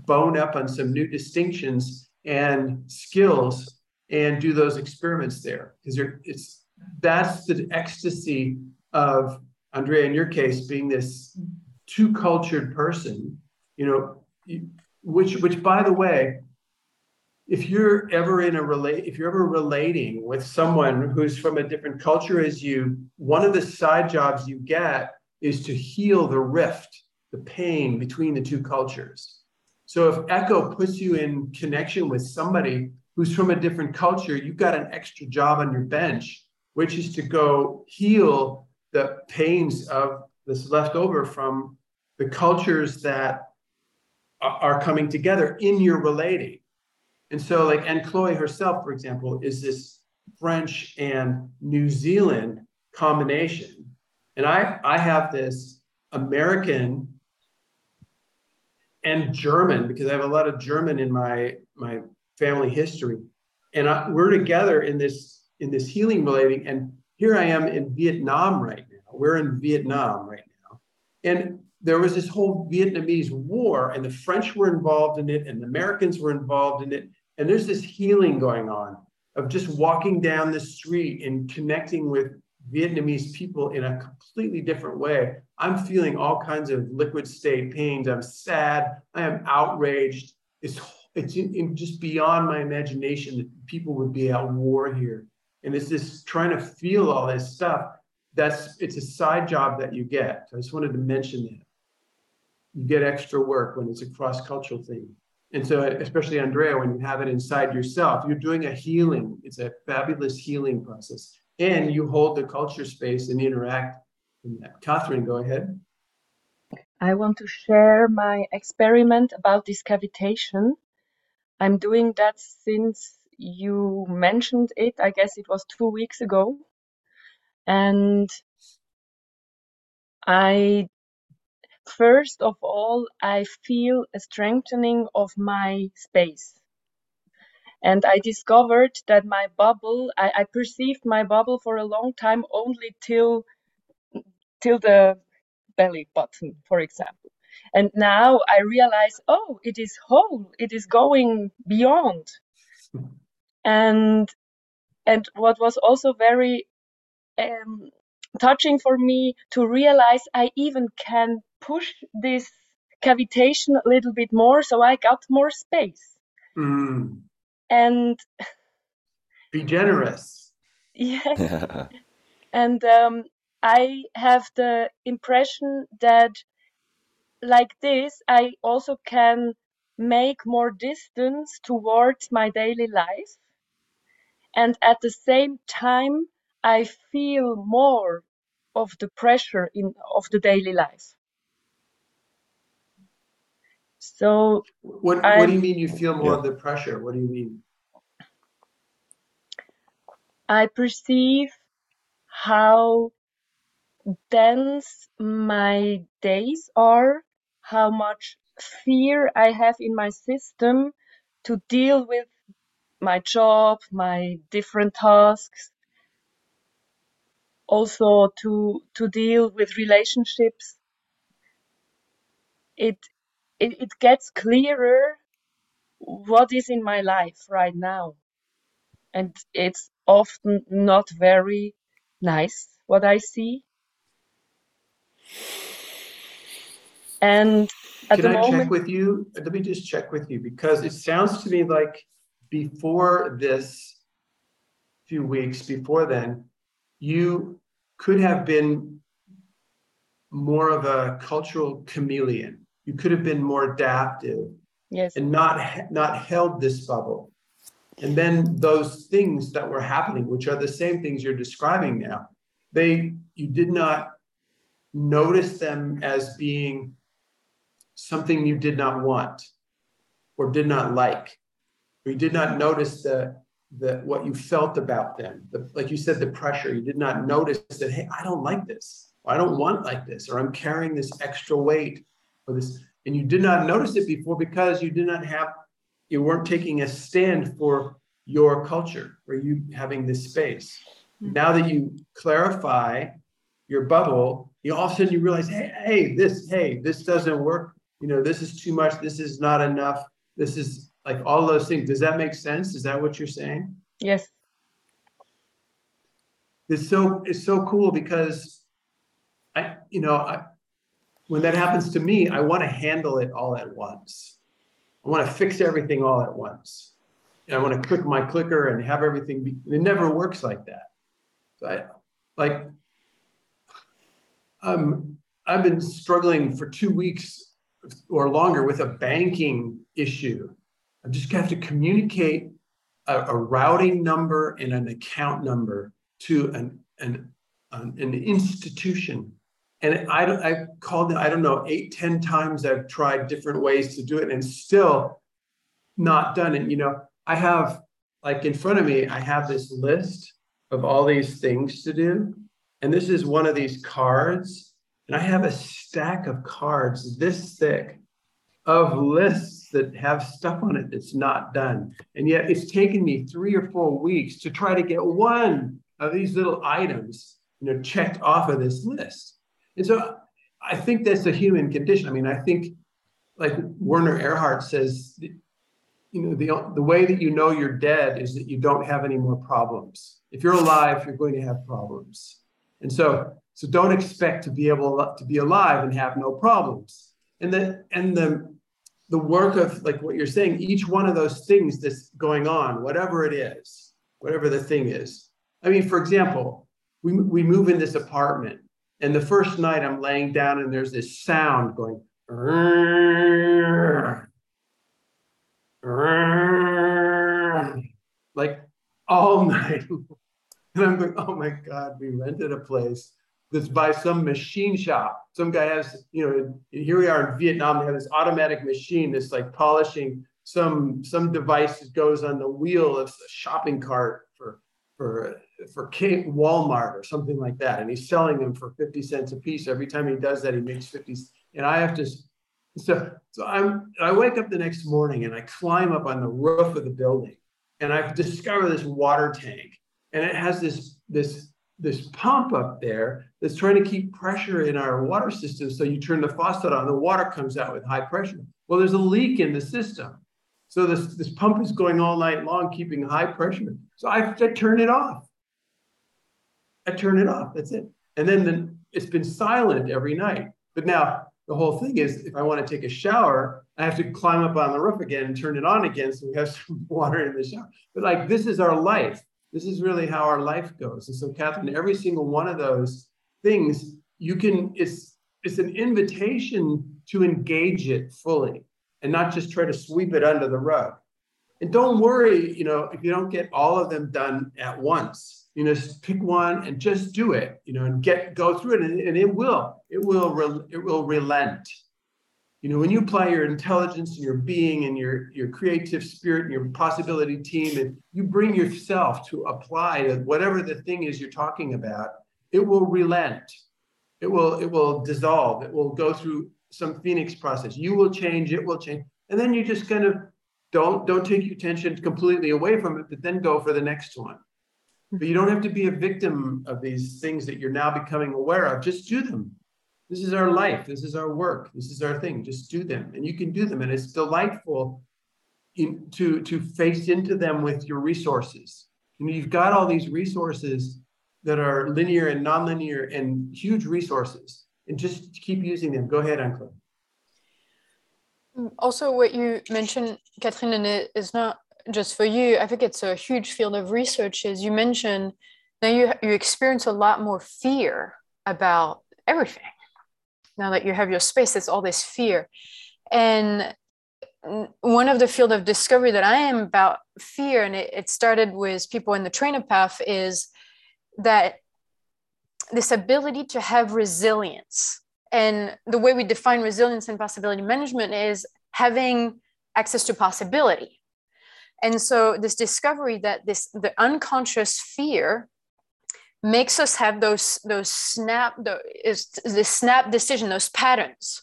bone up on some new distinctions and skills and do those experiments there. Because it's that's the ecstasy of Andrea in your case being this two cultured person you know which which by the way if you're ever in a relate if you're ever relating with someone who's from a different culture as you one of the side jobs you get is to heal the rift the pain between the two cultures so if ECCO puts you in connection with somebody who's from a different culture you've got an extra job on your bench which is to go heal the pains of this left over from the cultures that are coming together in your relating. And so, like, and Chloe herself, for example, is this French and New Zealand combination. And I, I have this American and German because I have a lot of German in my my family history, and I, we're together in this in this healing relating. And here I am in Vietnam right now. We're in Vietnam right now, and there was this whole Vietnamese war, and the French were involved in it, and the Americans were involved in it. And there's this healing going on of just walking down the street and connecting with Vietnamese people in a completely different way. I'm feeling all kinds of liquid state pains. I'm sad. I am outraged. It's it's in, in just beyond my imagination that people would be at war here. And it's this trying to feel all this stuff. That's it's a side job that you get. I just wanted to mention that you get extra work when it's a cross-cultural thing. And so, especially Andrea, when you have it inside yourself, you're doing a healing. It's a fabulous healing process. And you hold the culture space and interact. Catherine, go ahead. I want to share my experiment about this cavitation. I'm doing that since you mentioned it. I guess it was two weeks ago. And I First of all, I feel a strengthening of my space. And I discovered that my bubble, I, I perceived my bubble for a long time only till till the belly button, for example. And now I realize, oh, it is whole, it is going beyond. And and what was also very um, touching for me to realize I even can push this cavitation a little bit more so I got more space. Mm. And be generous. Yes. and um, I have the impression that like this, I also can make more distance towards my daily life. And at the same time, I feel more of the pressure in of the daily life. So What, what I'm- do you mean you feel more Yeah. of the pressure? What do you mean? I perceive how dense my days are, how much fear I have in my system to deal with my job, my different tasks, also to to deal with relationships. It it, it gets clearer what is in my life right now. And it's often not very nice what I see. And at Can the I check moment, with you? Let me just check with you because it sounds to me like before this few weeks, before then, you could have been more of a cultural chameleon. You could have been more adaptive yes, and not not held this bubble. And then those things that were happening, which are the same things you're describing now, they you did not notice them as being something you did not want or did not like. Or you did not notice the the what you felt about them. The, like you said, the pressure. You did not notice that, hey, I don't like this, or I don't want like this, or I'm carrying this extra weight, this, and you did not notice it before because you did not have you weren't taking a stand for your culture or you having this space. Hmm. Now that you clarify your bubble, you all of a sudden you realize, hey, hey, this, hey, this doesn't work. You know, this is too much. This is not enough. This is like all those things. Does that make sense? Is that what you're saying? yes, It's so it's so cool because I, you know, I, when that happens to me, I want to handle it all at once. I want to fix everything all at once. And I want to click my clicker and have everything be, it never works like that. So I like um I've been struggling for two weeks or longer with a banking issue. I just have to communicate a, a routing number and an account number to an an an, an institution. And I I've called it, I don't know, eight, ten times I've tried different ways to do it and still not done it. You know, I have like in front of me, I have this list of all these things to do. And this is one of these cards. And I have a stack of cards this thick of lists that have stuff on it that's not done. And yet it's taken me three or four weeks to try to get one of these little items, you know, checked off of this list. And so I think that's a human condition. I mean, I think like Werner Erhard says, you know, the, the way that you know you're dead is that you don't have any more problems. If you're alive, you're going to have problems. And so, so don't expect to be able to be alive and have no problems. And the, and the, the work of like what you're saying, each one of those things that's going on, whatever it is, whatever the thing is. I mean, for example, we, we move in this apartment and the first night I'm laying down and there's this sound going, like all night. And I'm going, oh my God, we rented a place that's by some machine shop. Some guy has, you know, here we are in Vietnam, they have this automatic machine that's like polishing some some device that goes on the wheel of a shopping cart for for for K- Walmart or something like that. And he's selling them for 50 cents a piece. Every time he does that, he makes 50. And I have to so so I'm I wake up the next morning and I climb up on the roof of the building and I've discovered this water tank and it has this this this pump up there that's trying to keep pressure in our water system. So you turn the faucet on, the water comes out with high pressure. Well, there's a leak in the system. So this, this pump is going all night long, keeping high pressure. So I, I turn it off. I turn it off. That's it. And then the, it's been silent every night. But now the whole thing is if I want to take a shower, I have to climb up on the roof again and turn it on again so we have some water in the shower. But like this is our life. This is really how our life goes. And so, Catherine, every single one of those things, you can, it's it's an invitation to engage it fully and not just try to sweep it under the rug. And don't worry, you know, if you don't get all of them done at once. You know, just pick one and just do it, you know, and get go through it, and, and it will, it will, re, it will relent. You know, when you apply your intelligence and your being and your your creative spirit and your possibility team, and you bring yourself to apply to whatever the thing is you're talking about, it will relent. It will it will dissolve. It will go through some phoenix process. You will change. It will change, and then you just kind of don't don't take your attention completely away from it, but then go for the next one. But you mm-hmm. don't have to be a victim of these things that you're now becoming aware of. Just do them. This is our life. This is our work. This is our thing. Just do them, and you can do them, and it's delightful in, to to face into them with your resources. You know, you've got all these resources that are linear and nonlinear and huge resources, and just keep using them. Go ahead, Uncle. Mm, also, what you mentioned, Catherine, and it is not just for you. I think it's a huge field of research. Is you mentioned now you you experience a lot more fear about everything. Now that you have your space, there's all this fear, and one of the field of discovery that I am about fear, and it, it started with people in the trainer path, is that this ability to have resilience and the way we define resilience and possibility management is having access to possibility. And so this discovery that this the unconscious fear makes us have those those snap the is the snap decision those patterns.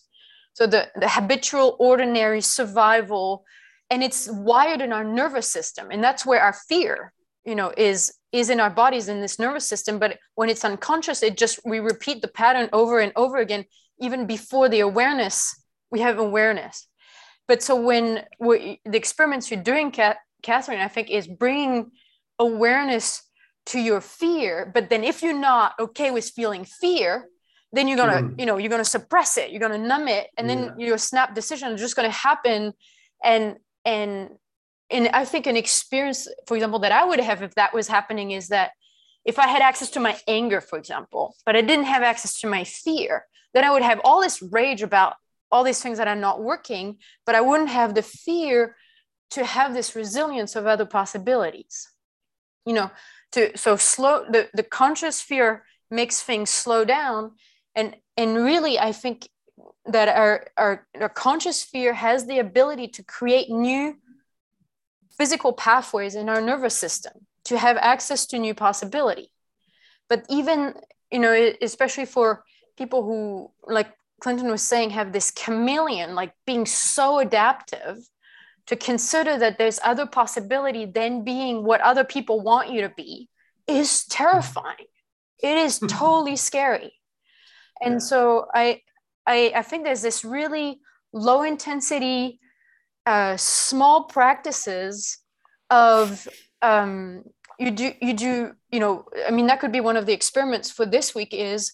So the the habitual ordinary survival and it's wired in our nervous system. And that's where our fear you know is is in our bodies in this nervous system. But when it's unconscious it just we repeat the pattern over and over again even before the awareness we have awareness but so when we, the experiments you're doing catherine i think is bringing awareness to your fear but then if you're not okay with feeling fear then you're gonna mm. you know you're gonna suppress it you're gonna numb it and then yeah. your snap decision is just gonna happen and and and I think an experience, for example, that I would have if that was happening is that if I had access to my anger, for example, but I didn't have access to my fear, then I would have all this rage about all these things that are not working, but I wouldn't have the fear to have this resilience of other possibilities. You know, to so slow the, the conscious fear makes things slow down. And and really I think that our, our, our conscious fear has the ability to create new physical pathways in our nervous system to have access to new possibility but even you know especially for people who like clinton was saying have this chameleon like being so adaptive to consider that there's other possibility than being what other people want you to be is terrifying. It is totally scary. And so I, I i think there's this really low intensity uh, small practices of um, you do you do you know i mean that could be one of the experiments for this week is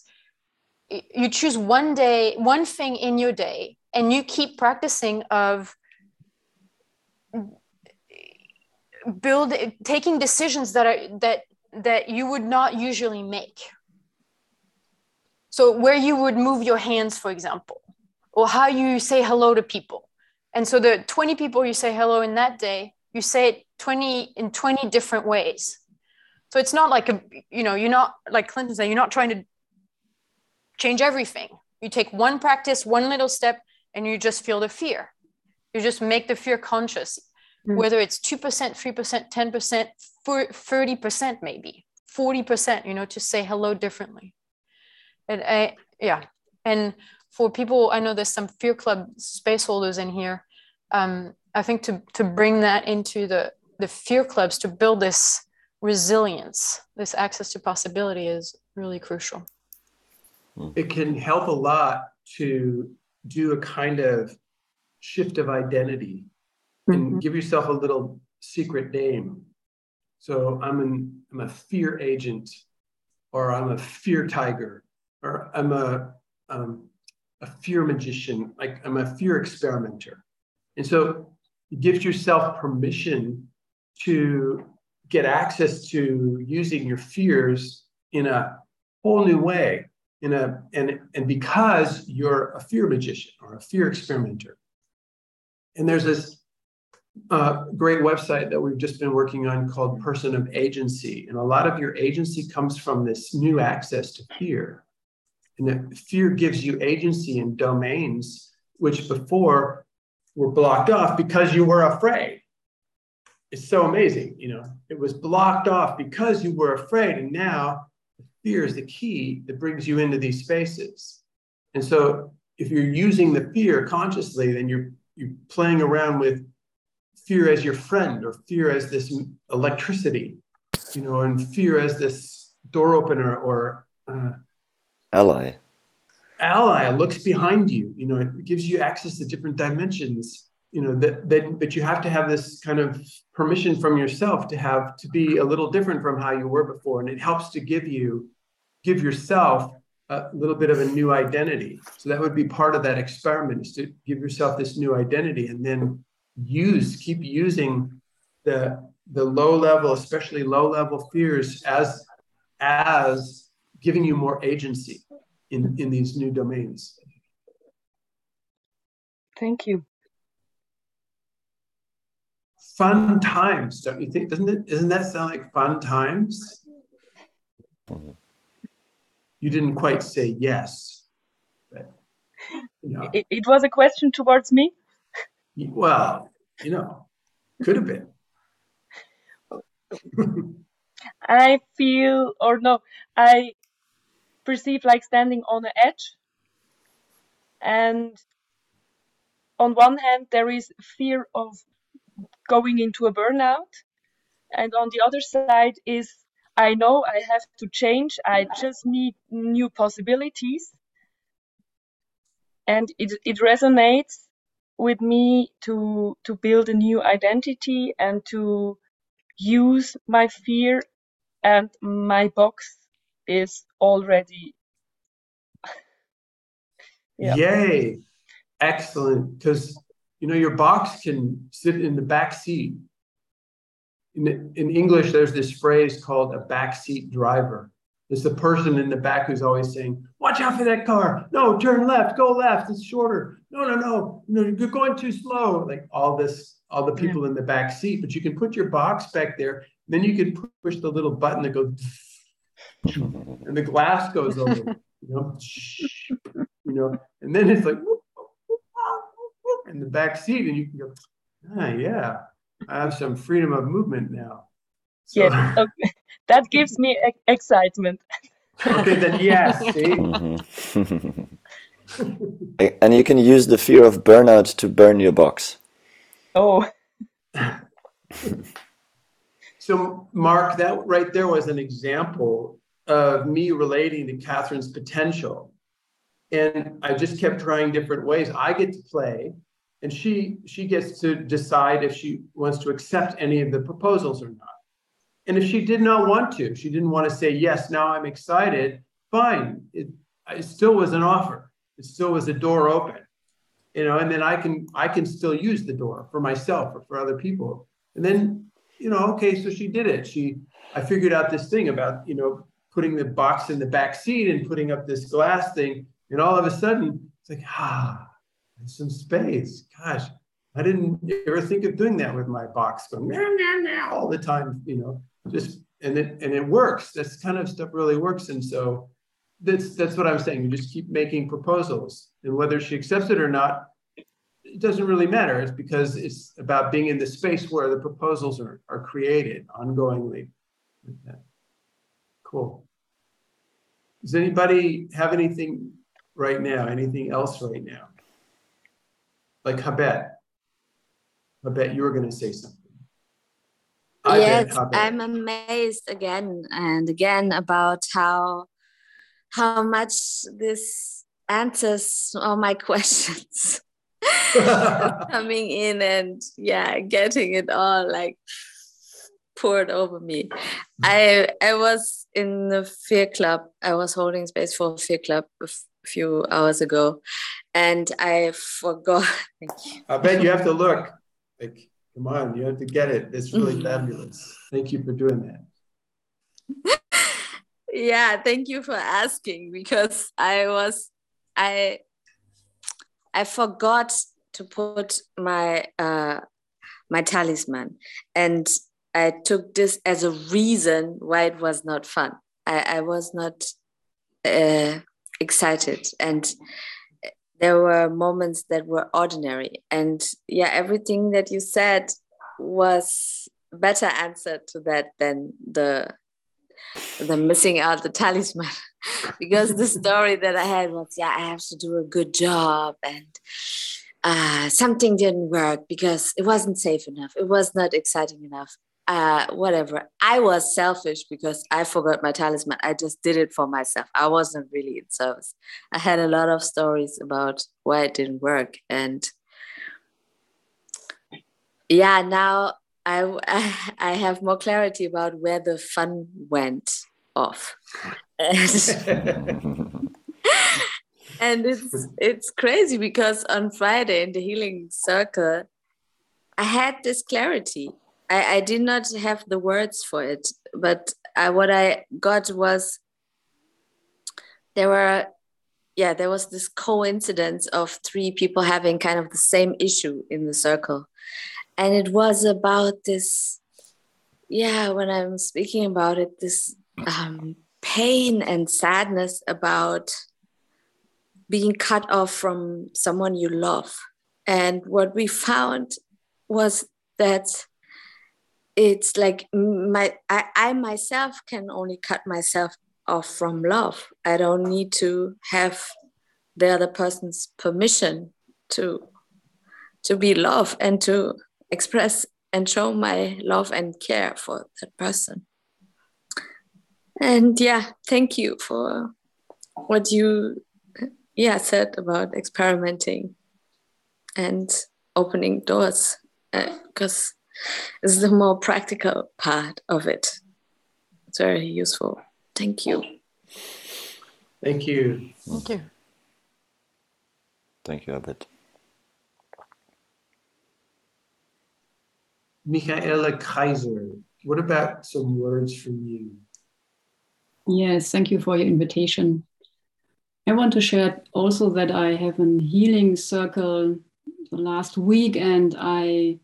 you choose one day one thing in your day and you keep practicing of build taking decisions that are that that you would not usually make so where you would move your hands for example or how you say hello to people and so the 20 people you say hello in that day, you say it 20 in 20 different ways. So it's not like a, you know, you're not like Clinton said, you're not trying to change everything. You take one practice, one little step, and you just feel the fear. You just make the fear conscious, mm-hmm. whether it's 2%, 3%, 10%, 30% maybe, 40%, you know, to say hello differently. And I, yeah. And for people, I know there's some Fear Club space holders in here. Um, I think to to bring that into the the Fear Clubs to build this resilience, this access to possibility is really crucial. It can help a lot to do a kind of shift of identity and mm-hmm. give yourself a little secret name. So I'm an I'm a fear agent, or I'm a fear tiger, or I'm a um, a fear magician, like I'm a fear experimenter. And so it gives yourself permission to get access to using your fears in a whole new way. In a and and because you're a fear magician or a fear experimenter. And there's this uh, great website that we've just been working on called Person of Agency. And a lot of your agency comes from this new access to fear. And that fear gives you agency in domains which before were blocked off because you were afraid. It's so amazing, you know. It was blocked off because you were afraid, and now fear is the key that brings you into these spaces. And so, if you're using the fear consciously, then you're you're playing around with fear as your friend or fear as this electricity, you know, and fear as this door opener or uh, ally. Ally looks behind you, you know, it gives you access to different dimensions, you know, that, that, but you have to have this kind of permission from yourself to have to be a little different from how you were before. And it helps to give you, give yourself a little bit of a new identity. So that would be part of that experiment is to give yourself this new identity and then use keep using the the low level especially low level fears as as giving you more agency in in these new domains thank you fun times don't you think doesn't it doesn't that sound like fun times you didn't quite say yes but, you know. it, it was a question towards me well, you know, could have been. I feel, or no, I perceive like standing on an edge. And on one hand, there is fear of going into a burnout. And on the other side is I know I have to change. I just need new possibilities. And it, it resonates with me to to build a new identity and to use my fear and my box is already yeah. yay excellent because you know your box can sit in the back seat in, in english there's this phrase called a backseat driver it's the person in the back who's always saying, "Watch out for that car! No, turn left, go left. It's shorter. No, no, no, no, you're going too slow." Like all this, all the people in the back seat. But you can put your box back there. Then you can push the little button that goes, and the glass goes over. You know, you know, and then it's like in the back seat, and you can go, "Ah, yeah, I have some freedom of movement now." So, yes. Okay that gives me excitement. okay, then yes. And you can use the fear of burnout to burn your box. Oh. so, Mark, that right there was an example of me relating to Catherine's potential. And I just kept trying different ways. I get to play, and she she gets to decide if she wants to accept any of the proposals or not. And if she did not want to, she didn't want to say, yes, now I'm excited, fine. It, it still was an offer. It still was a door open. You know, and then I can I can still use the door for myself or for other people. And then, you know, okay, so she did it. She I figured out this thing about, you know, putting the box in the back seat and putting up this glass thing. And all of a sudden, it's like, ah, some space. Gosh, I didn't ever think of doing that with my box going all the time, you know just and it and it works. This kind of stuff really works. And so that's that's what I'm saying. You just keep making proposals, and whether she accepts it or not, it doesn't really matter. It's because it's about being in the space where the proposals are are created ongoingly. Cool. Does anybody have anything right now? Anything else right now? Like Habet. Habet, you were going to say something. I yes, I'm amazed again and again about how how much this answers all my questions coming in and yeah, getting it all like poured over me. Mm. I I was in the fear club. I was holding space for fear club few hours ago, and I forgot. Thank you. I bet you have to look. Like Come on, you have to get it. It's really fabulous. Thank you for doing that. yeah, thank you for asking because I was I I forgot to put my uh my talisman and I took this as a reason why it was not fun. I, I was not uh, excited. And there were moments that were ordinary. And yeah everything that you said was better answer to that than the the missing out the talisman. Because the story that i had was yeah i have to do a good job and uh, something didn't work because it wasn't safe enough. It was not exciting enough uh, whatever. I was selfish because I forgot my talisman. I just did it for myself. I wasn't really in service. I had a lot of stories about why it didn't work. And yeah, now I, I, have more clarity about where the fun went off. and it's it's crazy because on Friday in the healing circle, I had this clarity I, I did not have the words for it, but I, what I got was there were, yeah, there was this coincidence of three people having kind of the same issue in the circle. And it was about this, yeah, when I'm speaking about it, this um, pain and sadness about being cut off from someone you love. And what we found was that it's like my I, I myself can only cut myself off from love. I don't need to have the other person's permission to to be love and to express and show my love and care for that person. And yeah thank you for what you yeah said about experimenting and opening doors because uh, is the more practical part of it. It's very useful. Thank you. Thank you. Thank you. Thank you, Abed. Michaela Kaiser, what about some words from you? Yes, thank you for your invitation. I want to share also that I have a healing circle the last week and I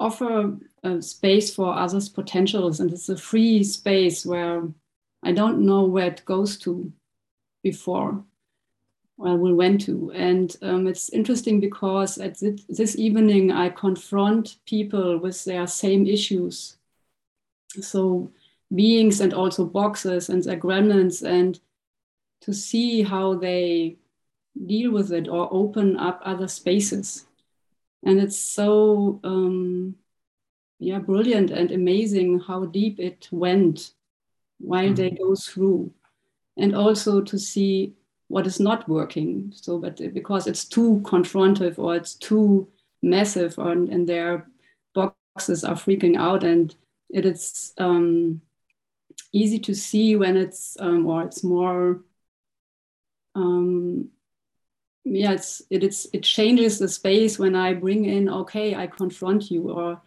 offer a space for others' potentials, and it's a free space where I don't know where it goes to before. Well, we went to, and um, it's interesting because at this, this evening I confront people with their same issues. So beings and also boxes and their gremlins, and to see how they deal with it or open up other spaces and it's so um, yeah brilliant and amazing how deep it went while mm-hmm. they go through and also to see what is not working so but because it's too confrontive or it's too massive or, and their boxes are freaking out and it is um, easy to see when it's um, or it's more um, yeah, it's it, it's it changes the space when I bring in okay, I confront you, or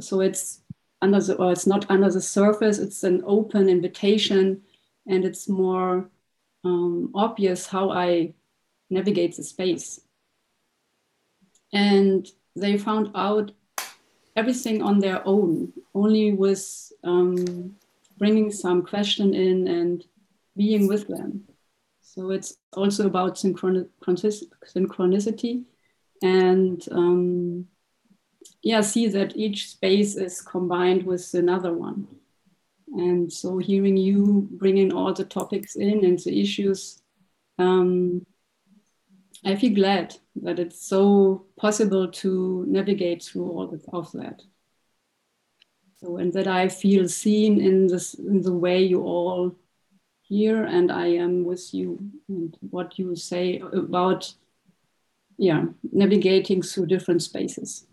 so it's under the or it's not under the surface. It's an open invitation, and it's more um, obvious how I navigate the space. And they found out everything on their own, only with um, bringing some question in and being with them. So it's also about synchronicity and um, yeah, see that each space is combined with another one. And so hearing you bringing all the topics in and the issues, um, I feel glad that it's so possible to navigate through all of that. So, and that I feel seen in this in the way you all here and I am with you and what you say about yeah navigating through different spaces.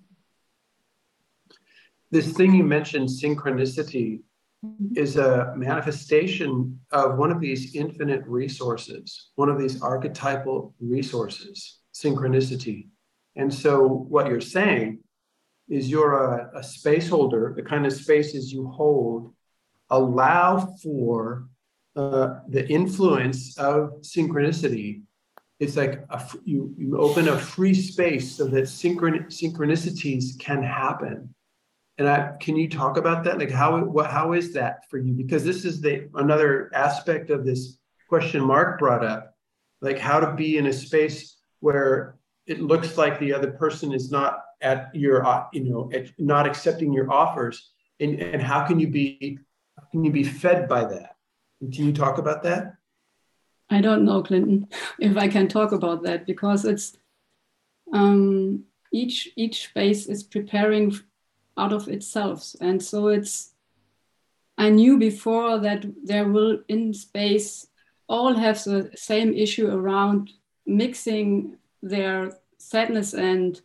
This thing you mentioned, synchronicity, is a manifestation of one of these infinite resources, one of these archetypal resources, synchronicity. And so, what you're saying is you're a, a space holder, the kind of spaces you hold allow for uh, the influence of synchronicity. It's like a, you, you open a free space so that synchron, synchronicities can happen. And I, can you talk about that? Like how what how is that for you? Because this is the another aspect of this question Mark brought up, like how to be in a space where it looks like the other person is not at your you know at, not accepting your offers, and and how can you be can you be fed by that? Can you talk about that? I don't know, Clinton, if I can talk about that because it's um, each each space is preparing out of itself, and so it's. I knew before that there will in space all have the same issue around mixing their sadness and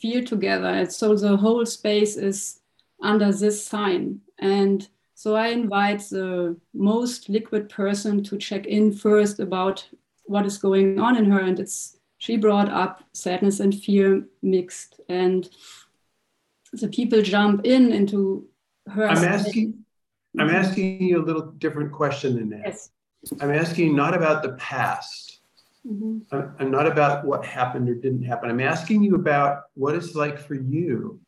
fear together, and so the whole space is under this sign and so I invite the most liquid person to check in first about what is going on in her. And it's she brought up sadness and fear mixed. And the people jump in into her. I'm asking I'm asking you a little different question than that. Yes. I'm asking not about the past. Mm-hmm. I'm not about what happened or didn't happen. I'm asking you about what it's like for you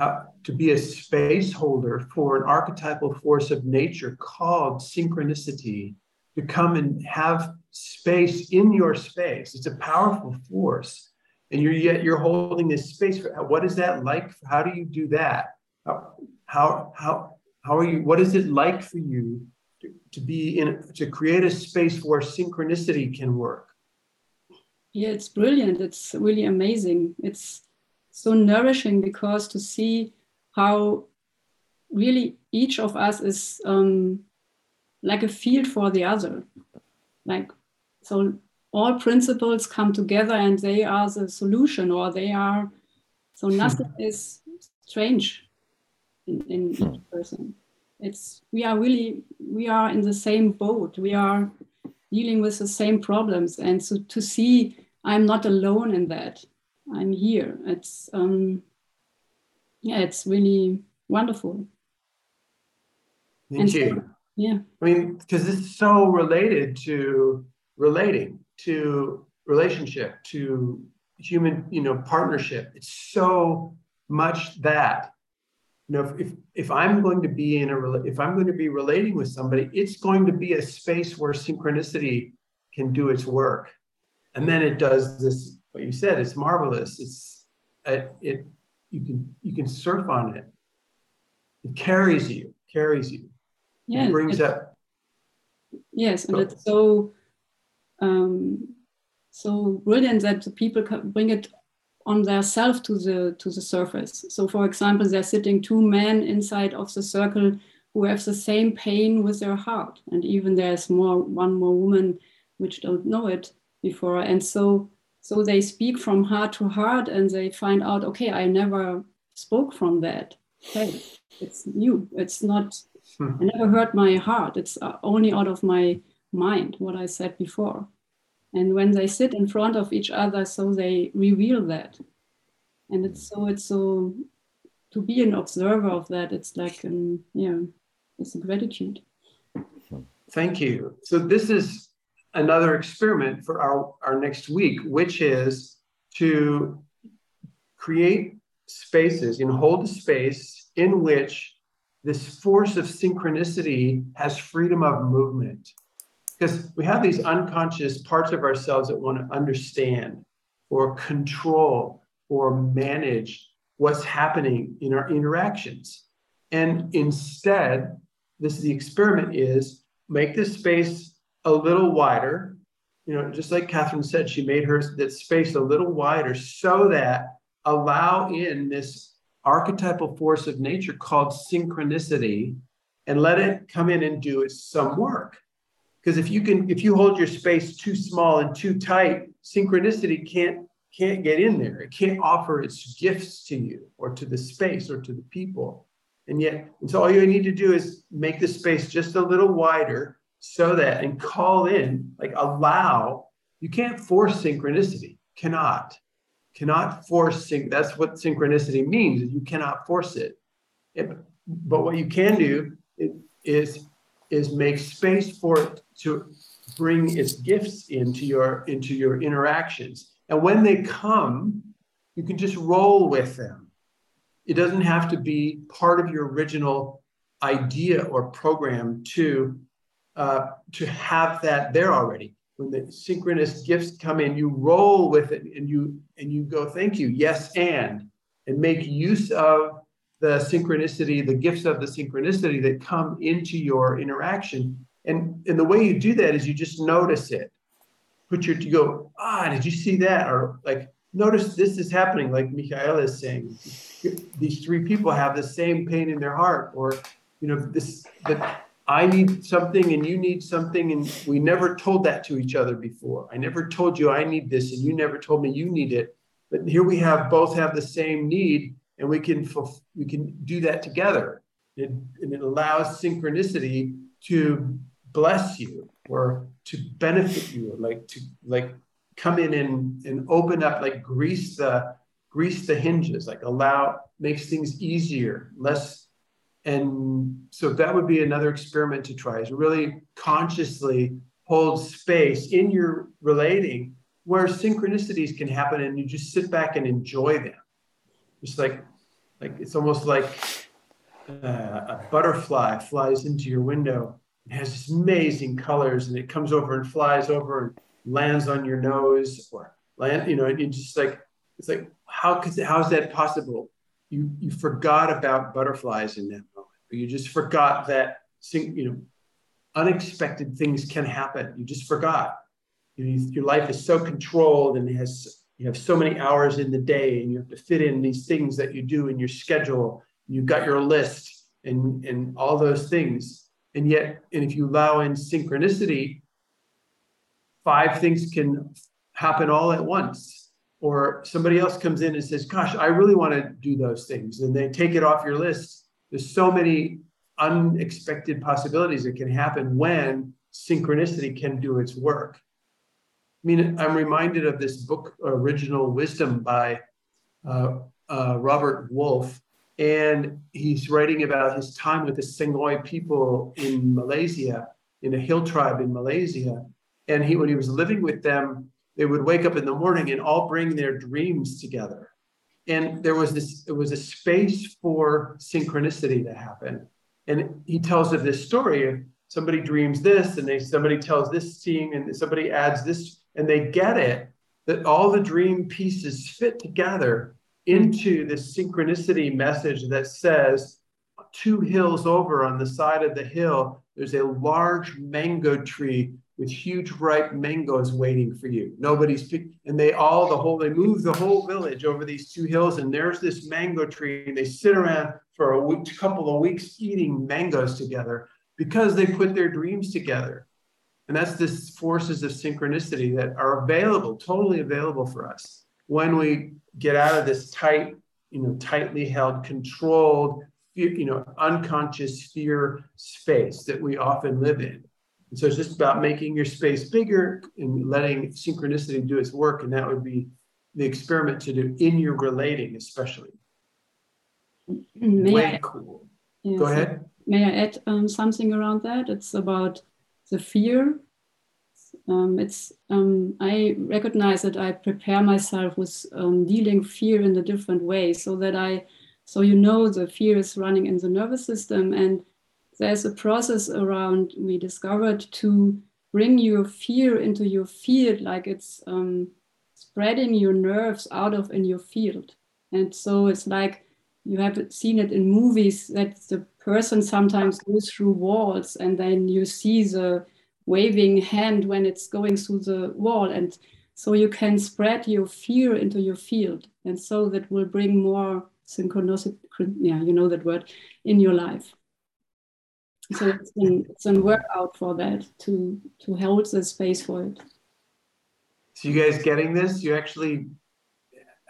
how, to be a space holder for an archetypal force of nature called synchronicity to come and have space in your space. It's a powerful force. And you're yet you're holding this space. For, what is that like? How do you do that? How how how, how are you? What is it like for you to, to be in to create a space where synchronicity can work? Yeah, it's brilliant. It's really amazing. It's so nourishing because to see how really each of us is um, like a field for the other. Like, so all principles come together and they are the solution or they are, so nothing is strange in, in each person. It's, we are really, we are in the same boat. We are dealing with the same problems. And so to see I'm not alone in that I'm here. It's um, yeah, it's really wonderful. Thank and you. So, yeah. I mean, because it's so related to relating, to relationship, to human, you know, partnership. It's so much that. You know, if, if I'm going to be in a if I'm going to be relating with somebody, it's going to be a space where synchronicity can do its work, and then it does this what you said it's marvelous. It's it, it you can you can surf on it. It carries you carries you. Yeah it brings up yes and it's so um so brilliant that the people bring it on their self to the to the surface. So for example they're sitting two men inside of the circle who have the same pain with their heart. And even there's more one more woman which don't know it before. And so so they speak from heart to heart and they find out okay i never spoke from that. Hey it's new. It's not hmm. i never heard my heart. It's uh, only out of my mind what i said before. And when they sit in front of each other so they reveal that. And it's so it's so to be an observer of that it's like an yeah it's a gratitude. Thank you. So this is another experiment for our, our next week, which is to create spaces, and hold a space in which this force of synchronicity has freedom of movement. Because we have these unconscious parts of ourselves that want to understand or control or manage what's happening in our interactions. And instead, this the experiment is make this space a little wider. You know, just like Catherine said, she made her that space a little wider so that allow in this archetypal force of nature called synchronicity and let it come in and do some work. Because if you can, if you hold your space too small and too tight, synchronicity can't can't get in there. It can't offer its gifts to you or to the space or to the people. And yet, and so all you need to do is make the space just a little wider so that and call in, like allow, you can't force synchronicity, cannot, cannot force sync. That's what synchronicity means, you cannot force it. it but what you can do is, is is make space for it to bring its gifts into your into your interactions. And when they come, you can just roll with them. It doesn't have to be part of your original idea or program to uh, to have that there already. When the synchronous gifts come in, you roll with it and you and you go, thank you, yes, and and make use of the synchronicity, the gifts of the synchronicity that come into your interaction. And, and the way you do that is you just notice it. Put your, you go, ah, did you see that? Or like, notice this is happening, like Michael is saying. These three people have the same pain in their heart, or, you know, this, that I need something and you need something, and we never told that to each other before. I never told you I need this, and you never told me you need it. But here we have both have the same need, and we can we can do that together. It, and it allows synchronicity to bless you or to benefit you, like to like come in and, and open up, like grease the grease the hinges, like allow makes things easier, less. And so that would be another experiment to try is really consciously hold space in your relating where synchronicities can happen and you just sit back and enjoy them. Just like like it's almost like uh, a butterfly flies into your window. It has amazing colors, and it comes over and flies over and lands on your nose, or land. You know, and you just like it's like how could how is that possible? You you forgot about butterflies in that moment. You just forgot that you know unexpected things can happen. You just forgot. You your life is so controlled and has you have so many hours in the day and you have to fit in these things that you do in your schedule you've got your list and and all those things and yet and if you allow in synchronicity five things can happen all at once or somebody else comes in and says gosh i really want to do those things and they take it off your list there's so many unexpected possibilities that can happen when synchronicity can do its work I mean, I'm reminded of this book, Original Wisdom by uh, uh, Robert Wolff, and he's writing about his time with the Sng'oi people in Malaysia, in a hill tribe in Malaysia. And he, when he was living with them, they would wake up in the morning and all bring their dreams together. And there was this, it was a space for synchronicity to happen. And he tells of this story somebody dreams this, and they somebody tells this scene, and somebody adds this and they get it that all the dream pieces fit together into this synchronicity message that says two hills over on the side of the hill there's a large mango tree with huge ripe mangoes waiting for you nobody's and they all the whole they move the whole village over these two hills and there's this mango tree and they sit around for a week, couple of weeks eating mangoes together because they put their dreams together and that's this forces of synchronicity that are available, totally available for us when we get out of this tight, you know, tightly held, controlled, you know, unconscious fear space that we often live in. And so it's just about making your space bigger and letting synchronicity do its work. And that would be the experiment to do in your relating, especially. May Way I, cool. yes, Go ahead. May I add um, something around that? It's about the fear. Um, it's um, I recognize that I prepare myself with um, dealing fear in a different way, so that I, so you know, the fear is running in the nervous system, and there's a process around we discovered to bring your fear into your field, like it's um, spreading your nerves out of in your field, and so it's like you have seen it in movies that the person sometimes goes through walls and then you see the waving hand when it's going through the wall. And so you can spread your fear into your field. And so that will bring more synchronicity yeah you know that word in your life so it's an, it's a workout for that to to hold the space for it so you guys getting this you actually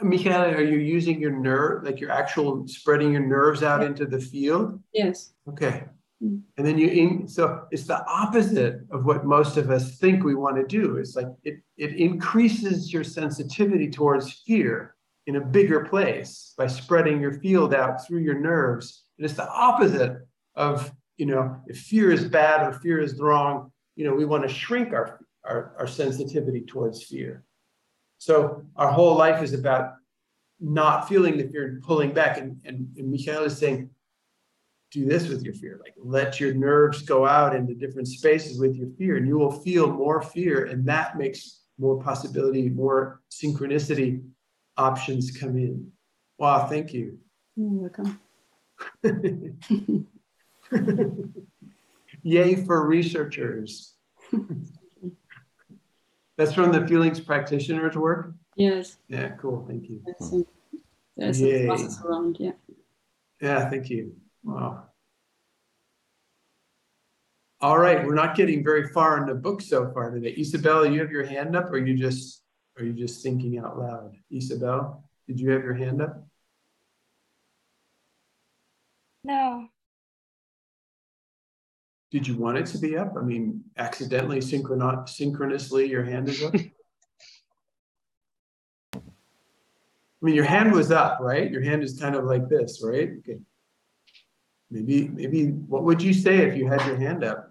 Michaela, are you using your nerve, like your actual spreading your nerves out into the field? Yes. Okay. Mm. And then you, in, so it's the opposite of what most of us think we want to do. It's like it, it increases your sensitivity towards fear in a bigger place by spreading your field out through your nerves. And it's the opposite of you know, if fear is bad or fear is wrong, you know, we want to shrink our, our, our sensitivity towards fear. So our whole life is about not feeling the fear and pulling back. And, and, and Michael is saying, do this with your fear. Like let your nerves go out into different spaces with your fear, and you will feel more fear. And that makes more possibility, more synchronicity options come in. Wow, thank you. You're welcome. Yay for researchers. That's from the feelings practitioners work? Yes. Yeah, cool. Thank you. There's a process around, yeah. Yeah, thank you. Wow. All right, we're not getting very far in the book so far today. Isabella, you have your hand up, or you just are you just thinking out loud? Isabel, did you have your hand up? No. Did you want it to be up? I mean, accidentally, synchron synchronously, your hand is up. I mean, your hand was up, right? Your hand is kind of like this, right? Okay. Maybe, maybe, what would you say if you had your hand up?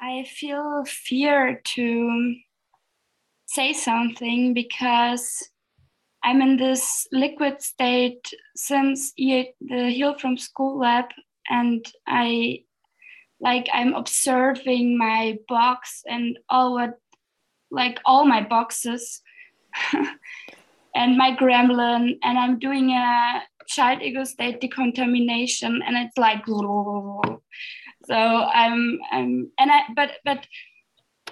I feel fear to say something because I'm in this liquid state since the Heal from School lab, and I like I'm observing my box and all what like all my boxes. And my gremlin and I'm doing a child ego state decontamination and it's like so I'm I'm and I but but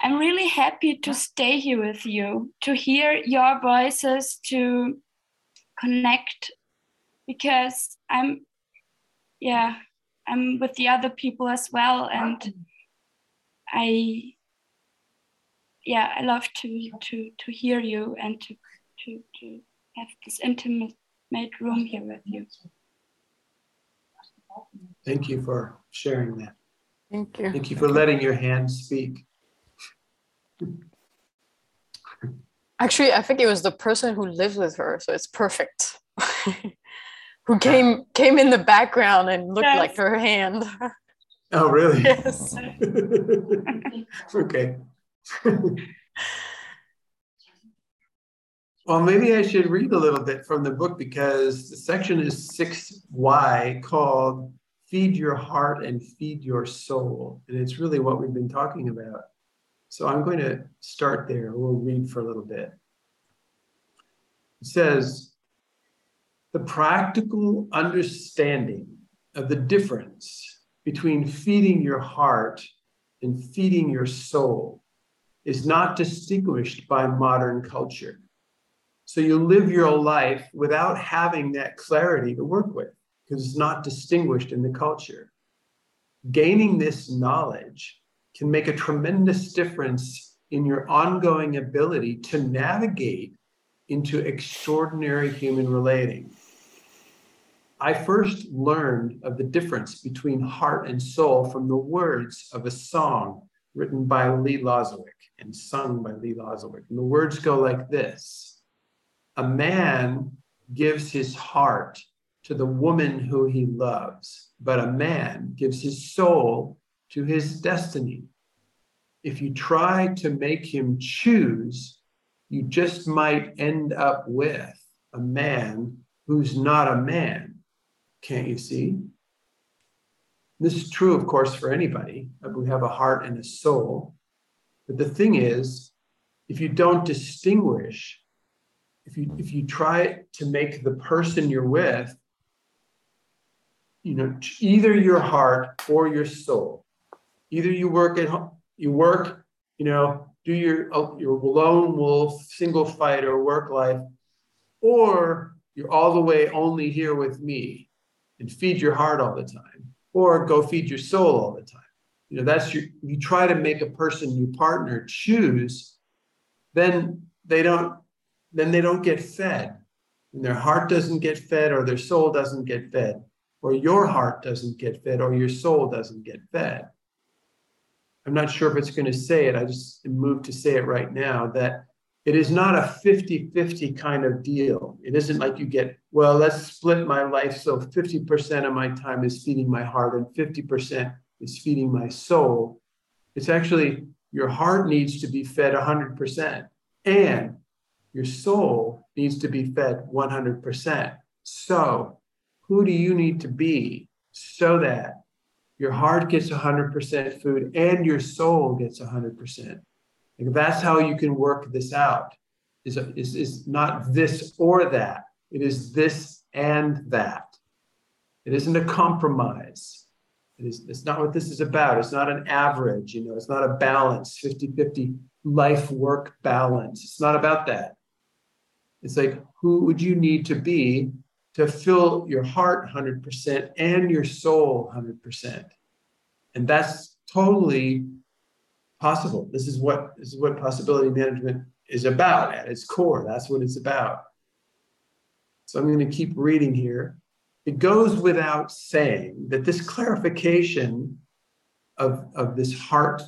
I'm really happy to stay here with you, to hear your voices, to connect, because I'm, yeah, I'm with the other people as well, and I, yeah, I love to to to hear you and to to to have this intimate made room here with you. Thank you for sharing that. Thank you. Thank you for letting your hand speak. Actually, I think it was the person who lived with her, so it's perfect. who came came in the background and looked yes. like her hand. Oh, really? Yes. okay. well, maybe I should read a little bit from the book because the section is 6Y called Feed Your Heart and Feed Your Soul. And it's really what we've been talking about. So I'm going to start there. We'll read for a little bit. It says, the practical understanding of the difference between feeding your heart and feeding your soul is not distinguished by modern culture. So you live your life without having that clarity to work with because it's not distinguished in the culture. Gaining this knowledge can make a tremendous difference in your ongoing ability to navigate into extraordinary human relating. I first learned of the difference between heart and soul from the words of a song written by Lee Lozowick and sung by Lee Lozowick. And the words go like this A man gives his heart to the woman who he loves, but a man gives his soul to his destiny. If you try to make him choose, you just might end up with a man who's not a man. Can't you see? This is true, of course, for anybody. We have a heart and a soul. But the thing is, if you don't distinguish, if you if you try to make the person you're with, you know, either your heart or your soul, Either you work at you work, you know, do your uh, your lone wolf single fighter work life, or you're all the way only here with me and feed your heart all the time, or go feed your soul all the time. You know, that's your you try to make a person your partner choose, then they don't then they don't get fed. And their heart doesn't get fed, or their soul doesn't get fed, or your heart doesn't get fed, or your soul doesn't get fed. I'm not sure if it's going to say it. I just moved to say it right now that it is not a 50 50 kind of deal. It isn't like you get, well, let's split my life so 50% of my time is feeding my heart and 50% is feeding my soul. It's actually your heart needs to be fed 100%, and your soul needs to be fed 100%. So, who do you need to be so that your heart gets 100% food and your soul gets 100%? Like that's how you can work this out. Is, is, is not this or that. It is this and that. It isn't a compromise. It is, it's not what this is about. It's not an average, you know, it's not a balance, 50 50 life work balance. It's not about that. It's like, who would you need to be to fill your heart 100% and your soul 100%? And that's totally possible. This is what this is what possibility management is about at its core. That's what it's about. So I'm going to keep reading here. It goes without saying that this clarification of, of this heart,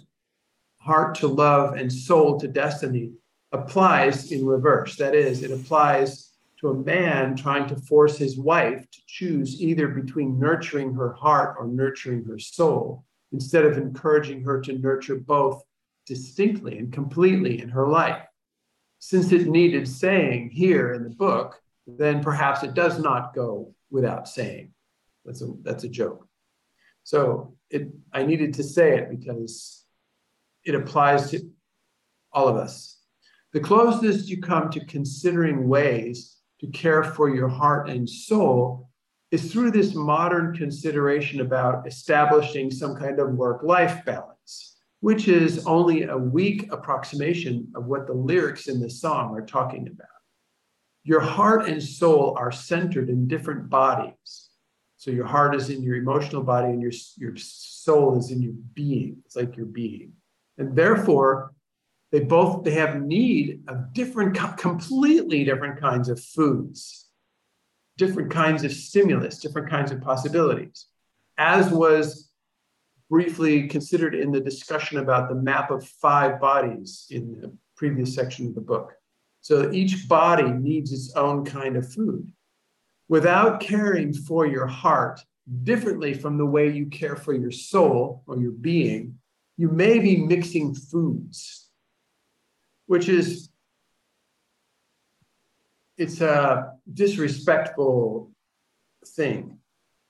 heart to love and soul to destiny applies in reverse. That is, it applies to a man trying to force his wife to choose either between nurturing her heart or nurturing her soul instead of encouraging her to nurture both distinctly and completely in her life. Since it needed saying here in the book, then perhaps it does not go without saying. That's a, that's a joke. So it, I needed to say it because it applies to all of us. The closest you come to considering ways to care for your heart and soul is through this modern consideration about establishing some kind of work life balance, which is only a weak approximation of what the lyrics in the song are talking about. Your heart and soul are centered in different bodies. So your heart is in your emotional body and your, your soul is in your being. It's like your being. And therefore, they both they have need of different completely different kinds of foods different kinds of stimulus, different kinds of possibilities, as was briefly considered in the discussion about the map of five bodies in the previous section of the book. So each body needs its own kind of food. Without caring for your heart differently from the way you care for your soul or your being, you may be mixing foods, which is it's a disrespectful thing.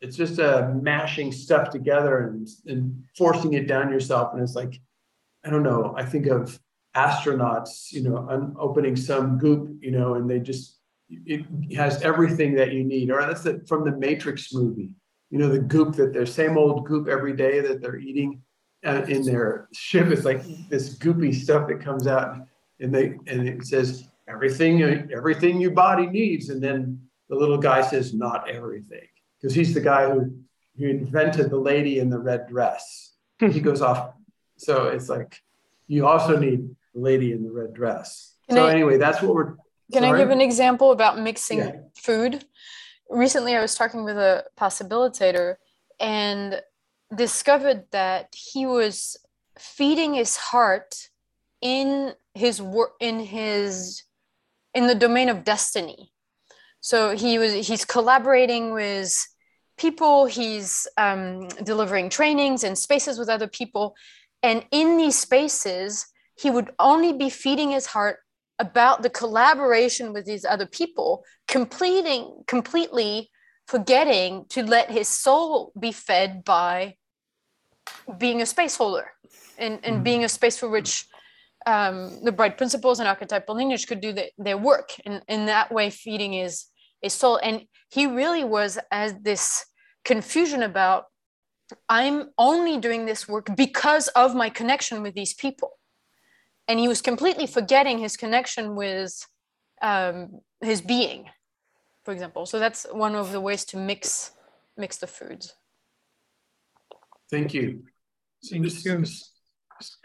It's just a mashing stuff together and, and forcing it down yourself. And it's like, I don't know, I think of astronauts, you know, un- opening some goop, you know, and they just, it has everything that you need. Or that's the, from the Matrix movie, you know, the goop that they're same old goop every day that they're eating uh, in their ship It's like this goopy stuff that comes out and they, and it says, everything everything your body needs. And then the little guy says not everything. Because he's the guy who, who invented the lady in the red dress. He goes off. So it's like you also need the lady in the red dress. Can so I, anyway that's what we're can sorry? i give an example about mixing yeah. food? Recently i was talking with a possibilitator and discovered that he was feeding his heart in his work in his in the domain of destiny. So he was he's collaborating with people. He's um, delivering trainings and spaces with other people, and in these spaces, he would only be feeding his heart about the collaboration with these other people, completing completely forgetting to let his soul be fed by being a space holder and, and mm-hmm. being a space for which um, the bright principles and archetypal lineage could do the, their work. And in that way feeding his his soul. And he really was as this confusion about i'm only doing this work because of my connection with these people. And he was completely forgetting his connection with um, his being for example. So that's one of the ways to mix mix the foods. Thank you. So,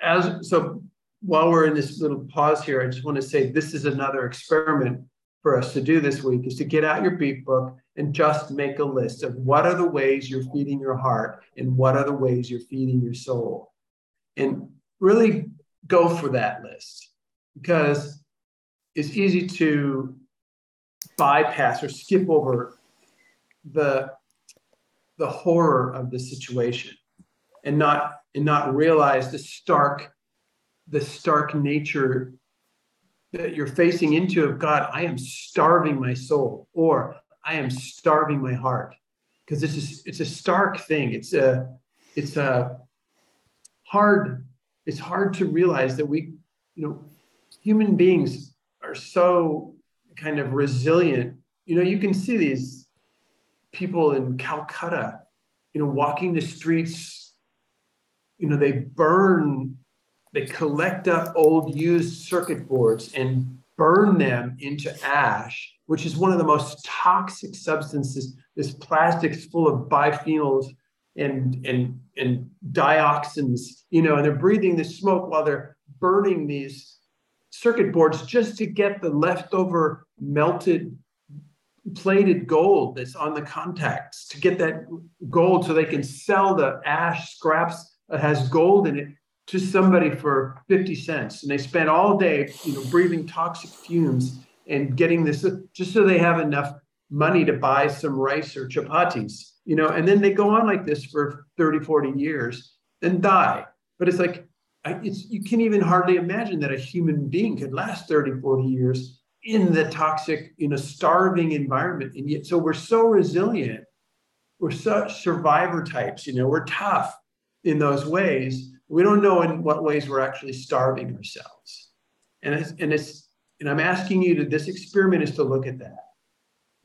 as so while we're in this little pause here, I just want to say this is another experiment for us to do this week is to get out your Beep Book and just make a list of what are the ways you're feeding your heart and what are the ways you're feeding your soul. And really go for that list because it's easy to bypass or skip over the the horror of the situation and not and not realize the stark the stark nature that you're facing into of God, I am starving my soul, or I am starving my heart. Because this is it's a stark thing. It's a it's a hard, it's hard to realize that we, you know, human beings are so kind of resilient. You know, you can see these people in Calcutta, you know, walking the streets, you know, they burn they collect up old used circuit boards and burn them into ash, which is one of the most toxic substances. This plastic's full of biphenyls and and and dioxins, you know, and they're breathing the smoke while they're burning these circuit boards just to get the leftover melted plated gold that's on the contacts to get that gold so they can sell the ash scraps that has gold in it to somebody for 50 cents and they spend all day you know breathing toxic fumes and getting this just so they have enough money to buy some rice or chapatis you know and then they go on like this for 30 40 years and die. But it's like it's you can't even hardly imagine that a human being could last 30 40 years in the toxic you know starving environment. And yet so we're so resilient. We're such survivor types you know we're tough in those ways we don't know in what ways we're actually starving ourselves. And it's, and it's, and I'm asking you to, this experiment is to look at that.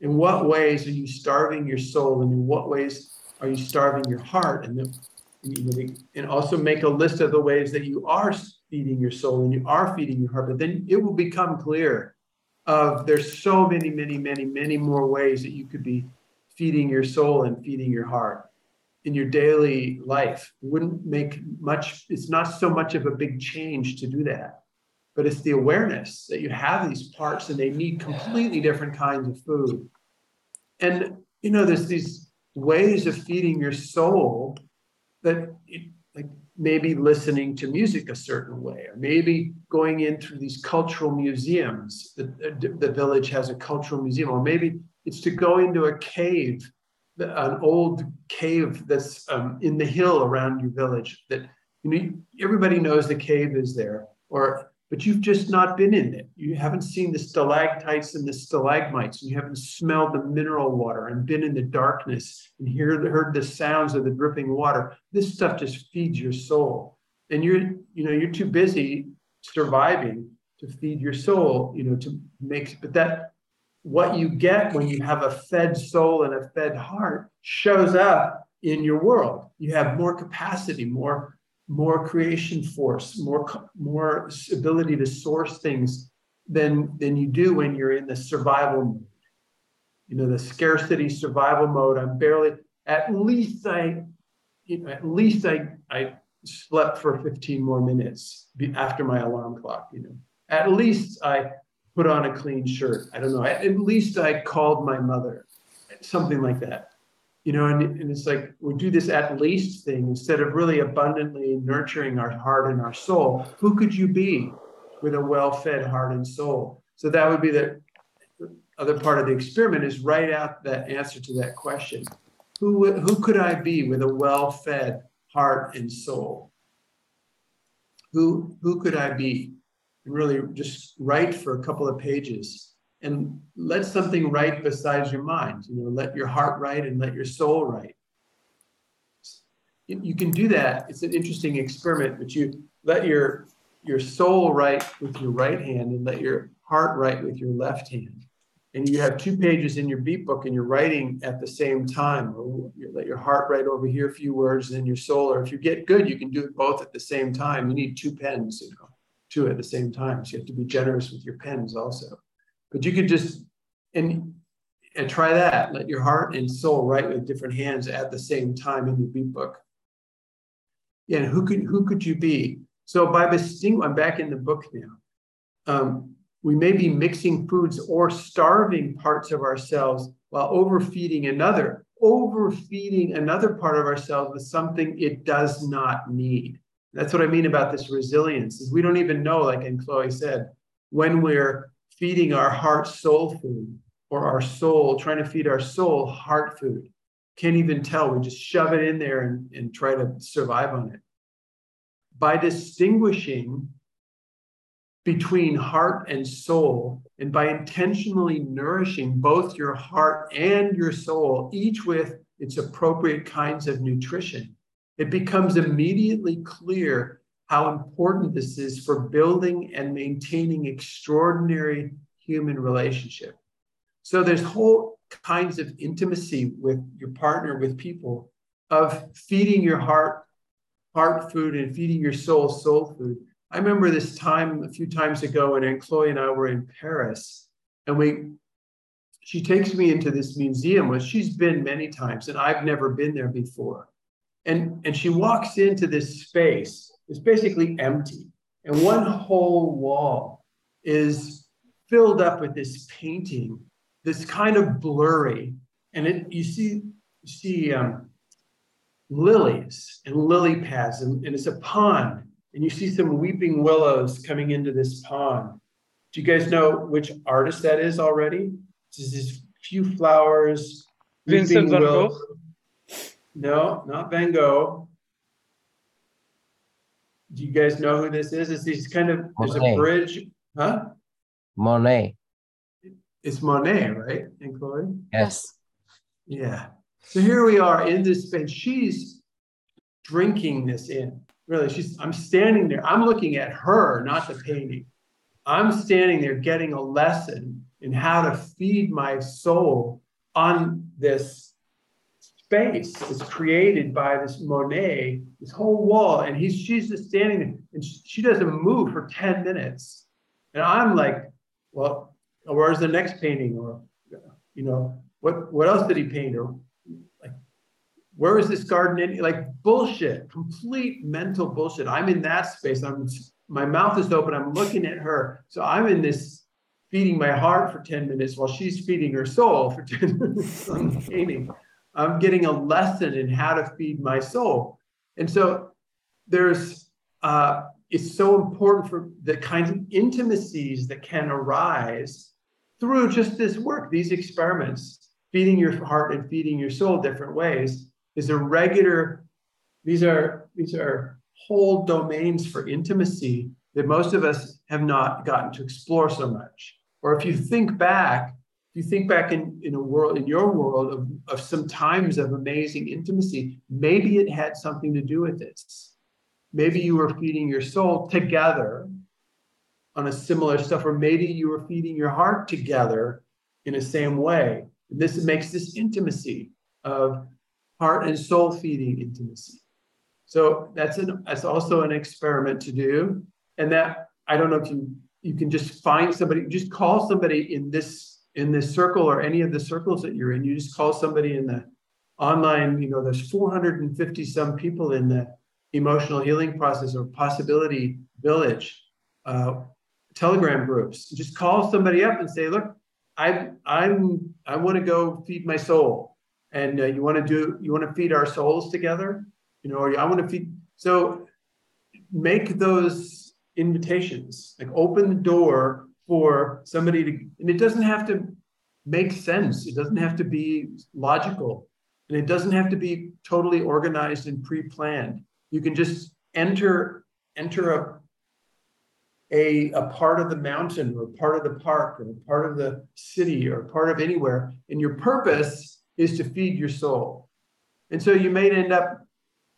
In what ways are you starving your soul? And in what ways are you starving your heart? And, the, and, and also make a list of the ways that you are feeding your soul and you are feeding your heart. But then it will become clear of there's so many, many, many, many more ways that you could be feeding your soul and feeding your heart in your daily life. Wouldn't make much, it's not so much of a big change to do that. But it's the awareness that you have these parts and they need completely different kinds of food. And, you know, there's these ways of feeding your soul that, it, like maybe listening to music a certain way, or maybe going in through these cultural museums. The, the village has a cultural museum, or maybe it's to go into a cave an old cave that's um, in the hill around your village that you know everybody knows the cave is there or but you've just not been in it. You haven't seen the stalactites and the stalagmites and you haven't smelled the mineral water and been in the darkness and hear, heard the sounds of the dripping water. This stuff just feeds your soul. And you're you know you're too busy surviving to feed your soul you know to make but that what you get when you have a fed soul and a fed heart shows up in your world. You have more capacity, more more creation force, more more ability to source things than than you do when you're in the survival mode. You know, the scarcity survival mode. I'm barely at least I you know, at least I I slept for 15 more minutes after my alarm clock, you know. At least I put on a clean shirt. I don't know. At least I called my mother, something like that. You know, and, and it's like we do this at least thing instead of really abundantly nurturing our heart and our soul. Who could you be with a well fed heart and soul? So that would be the other part of the experiment is write out that answer to that question. Who, who could I be with a well fed heart and soul? Who, who could I be? Really just write for a couple of pages and let something write besides your mind. You know, let your heart write and let your soul write. You can do that. It's an interesting experiment, but you let your your soul write with your right hand and let your heart write with your left hand. And you have two pages in your Beep Book and you're writing at the same time. Or you let your heart write over here a few words and then your soul. Or if you get good, you can do it both at the same time. You need two pens, you know two at the same time. So you have to be generous with your pens also. But you could just and and try that. Let your heart and soul write with different hands at the same time in your Beep Book. And who could who could you be? So by distinct, I'm back in the book now. Um, we may be mixing foods or starving parts of ourselves while overfeeding another, overfeeding another part of ourselves with something it does not need. That's what I mean about this resilience is we don't even know, like and Chloe said, when we're feeding our heart soul food or our soul, trying to feed our soul heart food. Can't even tell. We just shove it in there and, and try to survive on it. By distinguishing between heart and soul, and by intentionally nourishing both your heart and your soul, each with its appropriate kinds of nutrition, it becomes immediately clear how important this is for building and maintaining extraordinary human relationship. So there's whole kinds of intimacy with your partner, with people, of feeding your heart, heart food, and feeding your soul, soul food. I remember this time a few times ago when Chloe and I were in Paris, and we she takes me into this museum where she's been many times, and I've never been there before. And, and she walks into this space, it's basically empty, and one whole wall is filled up with this painting this kind of blurry, and it you see you see um, lilies and lily pads, and, and it's a pond, and you see some weeping willows coming into this pond. Do you guys know which artist that is already? This is few flowers. Vincent van Gogh. No, not Van Gogh. Do you guys know who this is? It's these kind of there's a bridge, huh? Monet. It's Monet, right? And Chloe? Yes. Yeah. So here we are in this space. She's drinking this in. Really, she's I'm standing there. I'm looking at her, not the painting. I'm standing there getting a lesson in how to feed my soul on this space is created by this Monet, this whole wall. And he's she's just standing there and she, doesn't move for 10 minutes. And I'm like, well, where's the next painting? Or, you know, what, what else did he paint? Or like, where is this garden? In? Like bullshit, complete mental bullshit. I'm in that space. I'm, my mouth is open. I'm looking at her. So I'm in this feeding my heart for 10 minutes while she's feeding her soul for 10 minutes on painting. I'm getting a lesson in how to feed my soul. And so there's, uh, it's so important for the kinds of intimacies that can arise through just this work, these experiments, feeding your heart and feeding your soul different ways, is a regular, these are these are whole domains for intimacy that most of us have not gotten to explore so much. Or if you think back, you think back in, in a world, in your world of, of some times of amazing intimacy, maybe it had something to do with this. Maybe you were feeding your soul together on a similar stuff, or maybe you were feeding your heart together in the same way. And this makes this intimacy of heart and soul feeding intimacy. So that's an that's also an experiment to do. And that I don't know if you you can just find somebody, just call somebody in this in this circle or any of the circles that you're in. You just call somebody in the online, you know, there's 450 some people in the emotional healing process or possibility village. Uh, telegram groups just call somebody up and say look i i'm i want to go feed my soul and uh, you want to do you want to feed our souls together you know or i want to feed so make those invitations like open the door for somebody to and it doesn't have to make sense it doesn't have to be logical and it doesn't have to be totally organized and pre-planned you can just enter enter a a, a part of the mountain or part of the park or part of the city or part of anywhere. And your purpose is to feed your soul. And so you may end up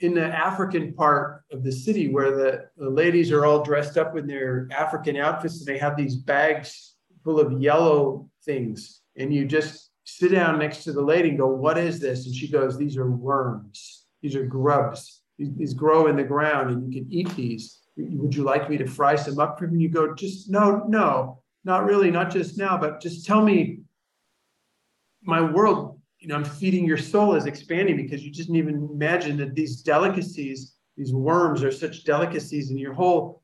in the African part of the city where the, the ladies are all dressed up in their African outfits and they have these bags full of yellow things. And you just sit down next to the lady and go, What is this? And she goes, These are worms. These are grubs. These, these grow in the ground and you can eat these would you like me to fry some up for you? And You go, just no, no, not really, not just now, but just tell me my world, you know, I'm feeding your soul is expanding because you just didn't even imagine that these delicacies, these worms are such delicacies in your whole,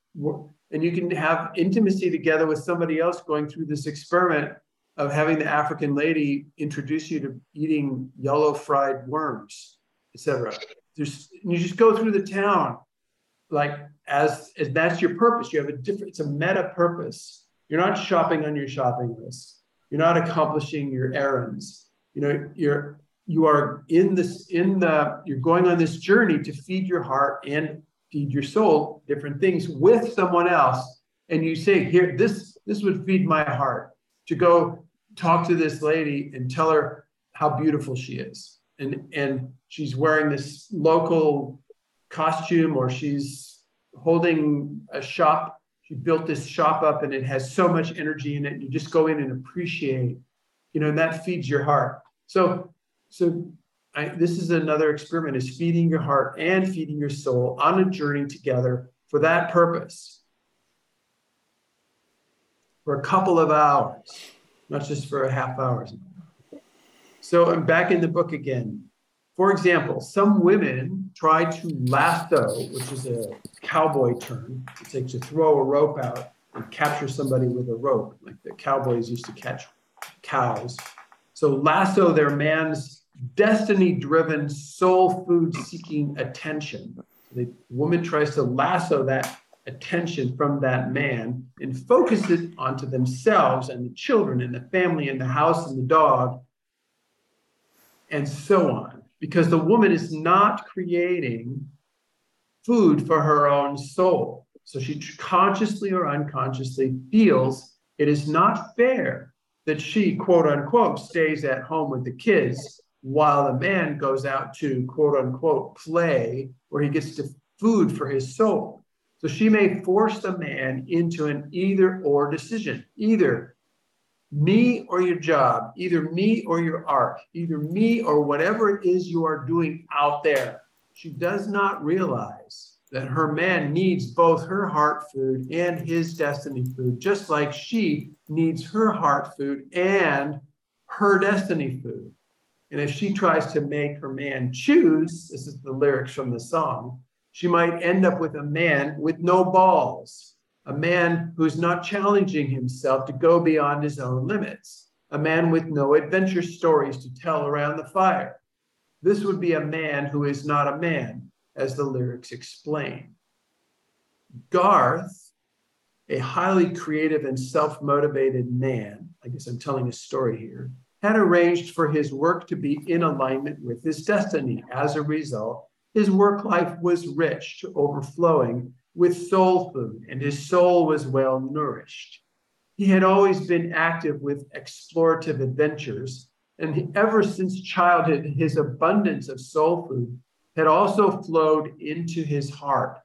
and you can have intimacy together with somebody else going through this experiment of having the African lady introduce you to eating yellow fried worms, etc. There's, you just go through the town like as, as that's your purpose. You have a different, it's a meta purpose. You're not shopping on your shopping list. You're not accomplishing your errands. You know, you're you are in this in the you're going on this journey to feed your heart and feed your soul different things with someone else. And you say here this this would feed my heart to go talk to this lady and tell her how beautiful she is. And and she's wearing this local costume or she's holding a shop. She built this shop up and it has so much energy in it. You just go in and appreciate you know and that feeds your heart. So so I, this is another experiment is feeding your heart and feeding your soul on a journey together for that purpose. For a couple of hours not just for a half hour. So i'm back in the book again. For example some women try to lasso which is a cowboy term it's like to throw a rope out and capture somebody with a rope like the cowboys used to catch cows so lasso their man's destiny driven, soul food seeking attention. The woman tries to lasso that attention from that man and focus it onto themselves and the children and the family and the house and the dog and so on. Because the woman is not creating food for her own soul. So she consciously or unconsciously feels it is not fair that she, quote unquote, stays at home with the kids while the man goes out to quote unquote play where he gets to food for his soul. So she may force the man into an either or decision, either me or your job, either me or your art, either me or whatever it is you are doing out there. She does not realize that her man needs both her heart food and his destiny food, just like she needs her heart food and her destiny food. And if she tries to make her man choose, this is the lyrics from the song, she might end up with a man with no balls, a man who's not challenging himself to go beyond his own limits, a man with no adventure stories to tell around the fire. This would be a man who is not a man, as the lyrics explain. Garth, a highly creative and self motivated man, I guess I'm telling a story here, had arranged for his work to be in alignment with his destiny. As a result, his work life was rich to overflowing with soul food, and his soul was well nourished. He had always been active with explorative adventures, and ever since childhood, his abundance of soul food had also flowed into his heart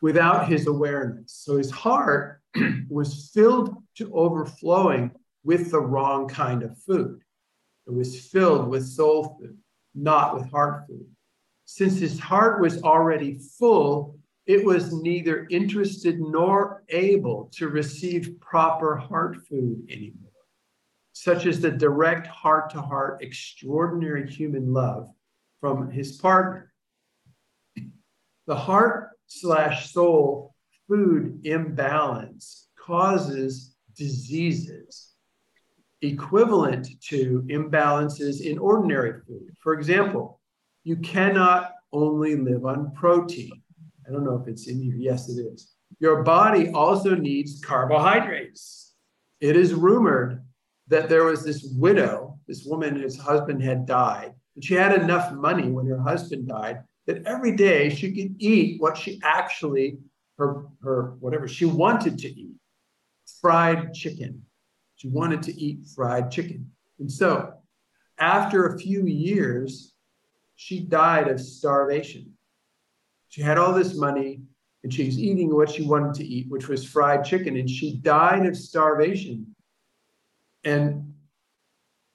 without his awareness. So his heart was filled to overflowing with the wrong kind of food. It was filled with soul food, not with heart food. Since his heart was already full, it was neither interested nor able to receive proper heart food anymore, such as the direct heart to heart, extraordinary human love from his partner. The heart slash soul food imbalance causes diseases equivalent to imbalances in ordinary food. For example, you cannot only live on protein. I don't know if it's in here. Yes, it is. Your body also needs carbohydrates. It is rumored that there was this widow, this woman whose husband had died, she had enough money when her husband died that every day she could eat what she actually, her, her whatever she wanted to eat fried chicken, she wanted to eat fried chicken. And so, after a few years, she died of starvation. She had all this money and she was eating what she wanted to eat, which was fried chicken, and she died of starvation. And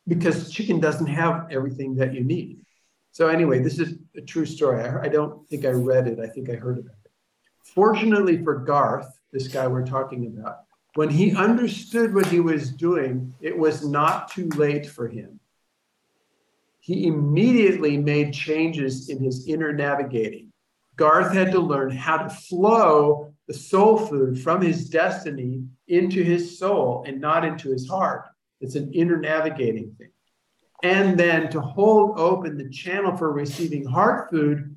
because chicken doesn't have everything that you need. So, anyway, this is a true story. I, I don't think I read it, I think I heard about it. Fortunately for Garth, this guy we're talking about, when he understood what he was doing, it was not too late for him. He immediately made changes in his inner navigating. Garth had to learn how to flow the soul food from his destiny into his soul and not into his heart. It's an inner navigating thing. And then to hold open the channel for receiving heart food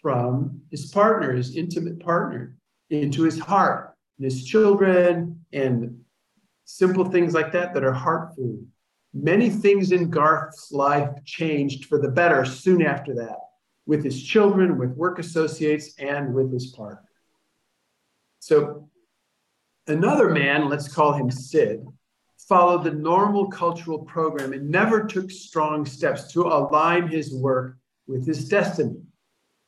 from his partner, his intimate partner, into his heart and his children and simple things like that that are heart food. Many things in Garth's life changed for the better soon after that, with his children, with work associates, and with his partner. So, another man, let's call him Sid, followed the normal cultural program and never took strong steps to align his work with his destiny.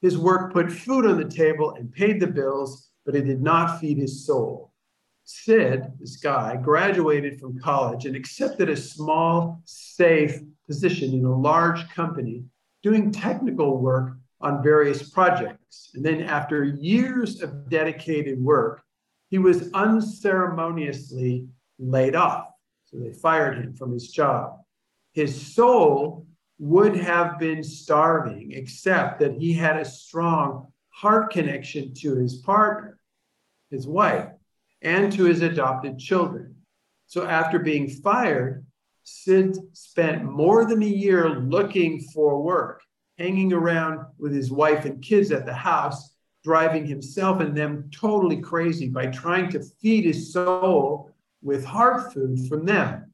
His work put food on the table and paid the bills, but it did not feed his soul. Sid, this guy, graduated from college and accepted a small, safe position in a large company doing technical work on various projects. And then, after years of dedicated work, he was unceremoniously laid off. So they fired him from his job. His soul would have been starving, except that he had a strong heart connection to his partner, his wife and to his adopted children. So after being fired, Sid spent more than a year looking for work, hanging around with his wife and kids at the house, driving himself and them totally crazy by trying to feed his soul with heart food from them.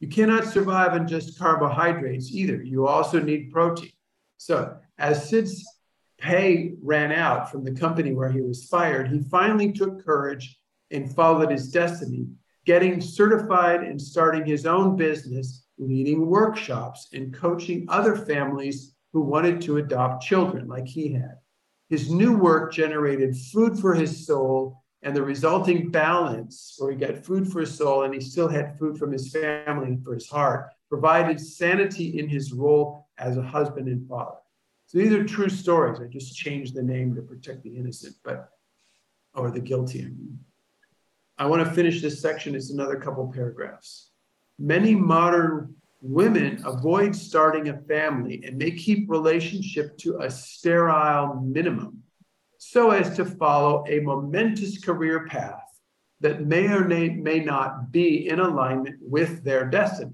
You cannot survive on just carbohydrates either. You also need protein. So, as Sid's pay ran out from the company where he was fired, he finally took courage and followed his destiny, getting certified and starting his own business, leading workshops and coaching other families who wanted to adopt children like he had. His new work generated food for his soul and the resulting balance, where he got food for his soul and he still had food from his family for his heart, provided sanity in his role as a husband and father. So these are true stories. I just changed the name to protect the innocent, but or the guilty. I mean. I want to finish this section. It's another couple paragraphs. Many modern women avoid starting a family and they keep relationship to a sterile minimum so as to follow a momentous career path that may or may, not be in alignment with their destiny.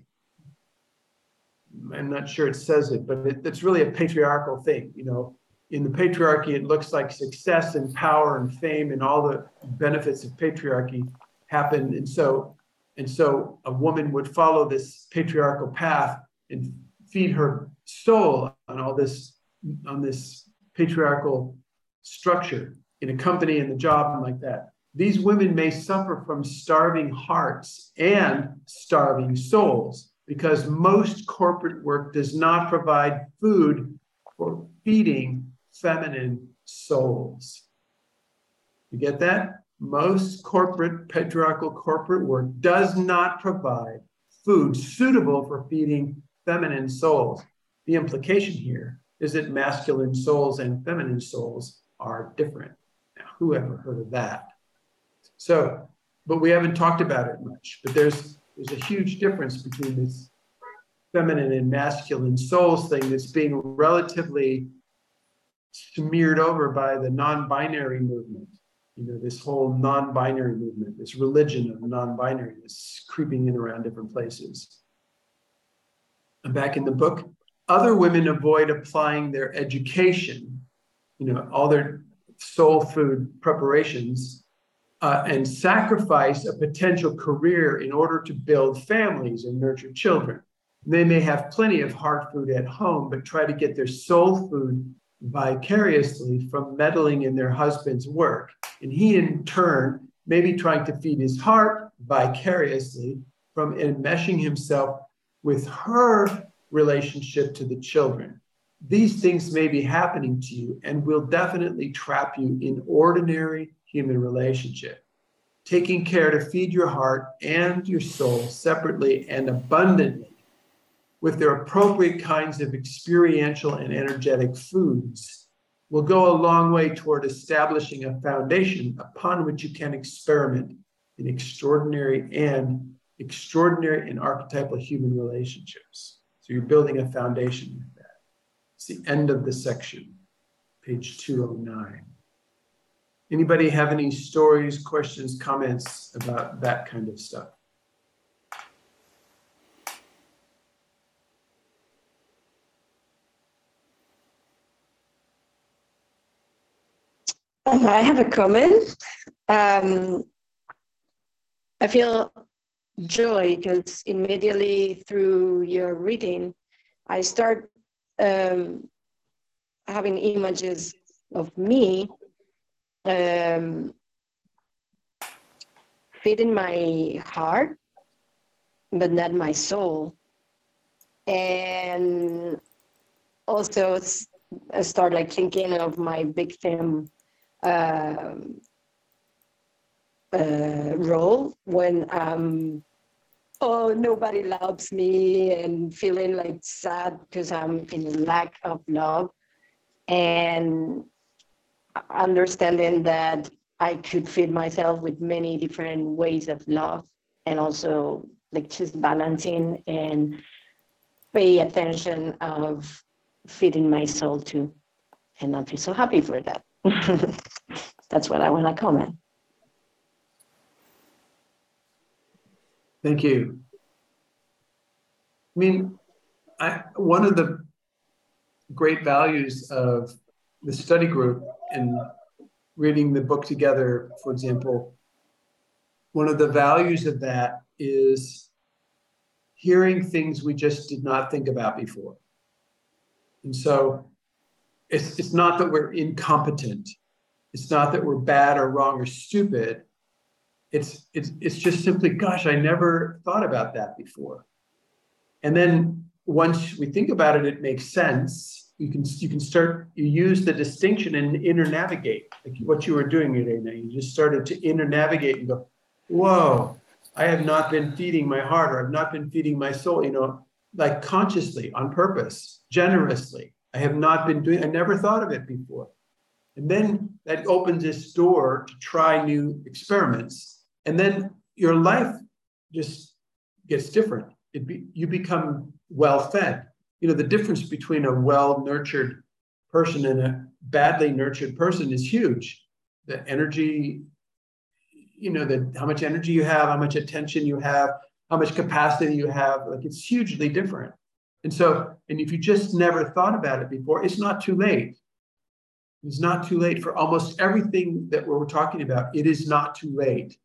I'm not sure it says it, but it, it's really a patriarchal thing. You know, in the patriarchy, it looks like success and power and fame and all the benefits of patriarchy happen. And so, and so a woman would follow this patriarchal path and feed her soul on all this, on this patriarchal structure in a company and the job and like that. These women may suffer from starving hearts and starving souls because most corporate work does not provide food for feeding feminine souls. You get that? Most corporate, patriarchal corporate work does not provide food suitable for feeding feminine souls. The implication here is that masculine souls and feminine souls are different. Now, who ever heard of that? So, but we haven't talked about it much. But there's there's a huge difference between this feminine and masculine souls thing that's being relatively smeared over by the non-binary movement you know this whole non-binary movement this religion of non-binary is creeping in around different places and back in the book other women avoid applying their education you know all their soul food preparations uh, and sacrifice a potential career in order to build families and nurture children they may have plenty of heart food at home but try to get their soul food vicariously from meddling in their husband's work. And he, in turn, may be trying to feed his heart vicariously from enmeshing himself with her relationship to the children. These things may be happening to you and will definitely trap you in ordinary human relationship. Taking care to feed your heart and your soul separately and abundantly with their appropriate kinds of experiential and energetic foods will go a long way toward establishing a foundation upon which you can experiment in extraordinary and extraordinary and archetypal human relationships. So you're building a foundation. It's the end of the section, page 209. Anybody have any stories, questions, comments about that kind of stuff? I have a comment. Um, I feel joy because immediately through your reading, I start um, having images of me um, feeding my heart, but not my soul. And also I start like thinking of my victim uh, uh, role when um, oh nobody loves me and feeling like sad because I'm in lack of love and understanding that I could feed myself with many different ways of love and also like just balancing and pay attention of feeding my soul too. And I feel so happy for that. That's what I want to comment. Thank you. I mean, I, one of the great values of the study group and reading the book together, for example, one of the values of that is hearing things we just did not think about before. And so it's, it's not that we're incompetent. It's not that we're bad or wrong or stupid. It's, it's, it's just simply, gosh, I never thought about that before. And then once we think about it, it makes sense. You can you can start you use the distinction and inner navigate like what you were doing, Irene. You just started to inner navigate and go, whoa, I have not been feeding my heart or I've not been feeding my soul, you know, like consciously, on purpose, generously. I have not been doing, I never thought of it before. And then that opens this door to try new experiments. And then your life just gets different. Be, you become well fed. You know, the difference between a well nurtured person and a badly nurtured person is huge. The energy, you know, the how much energy you have, how much attention you have, how much capacity you have, like it's hugely different. And so, and if you just never thought about it before, it's not too late. It's not too late for almost everything that we're talking about. It is not too late.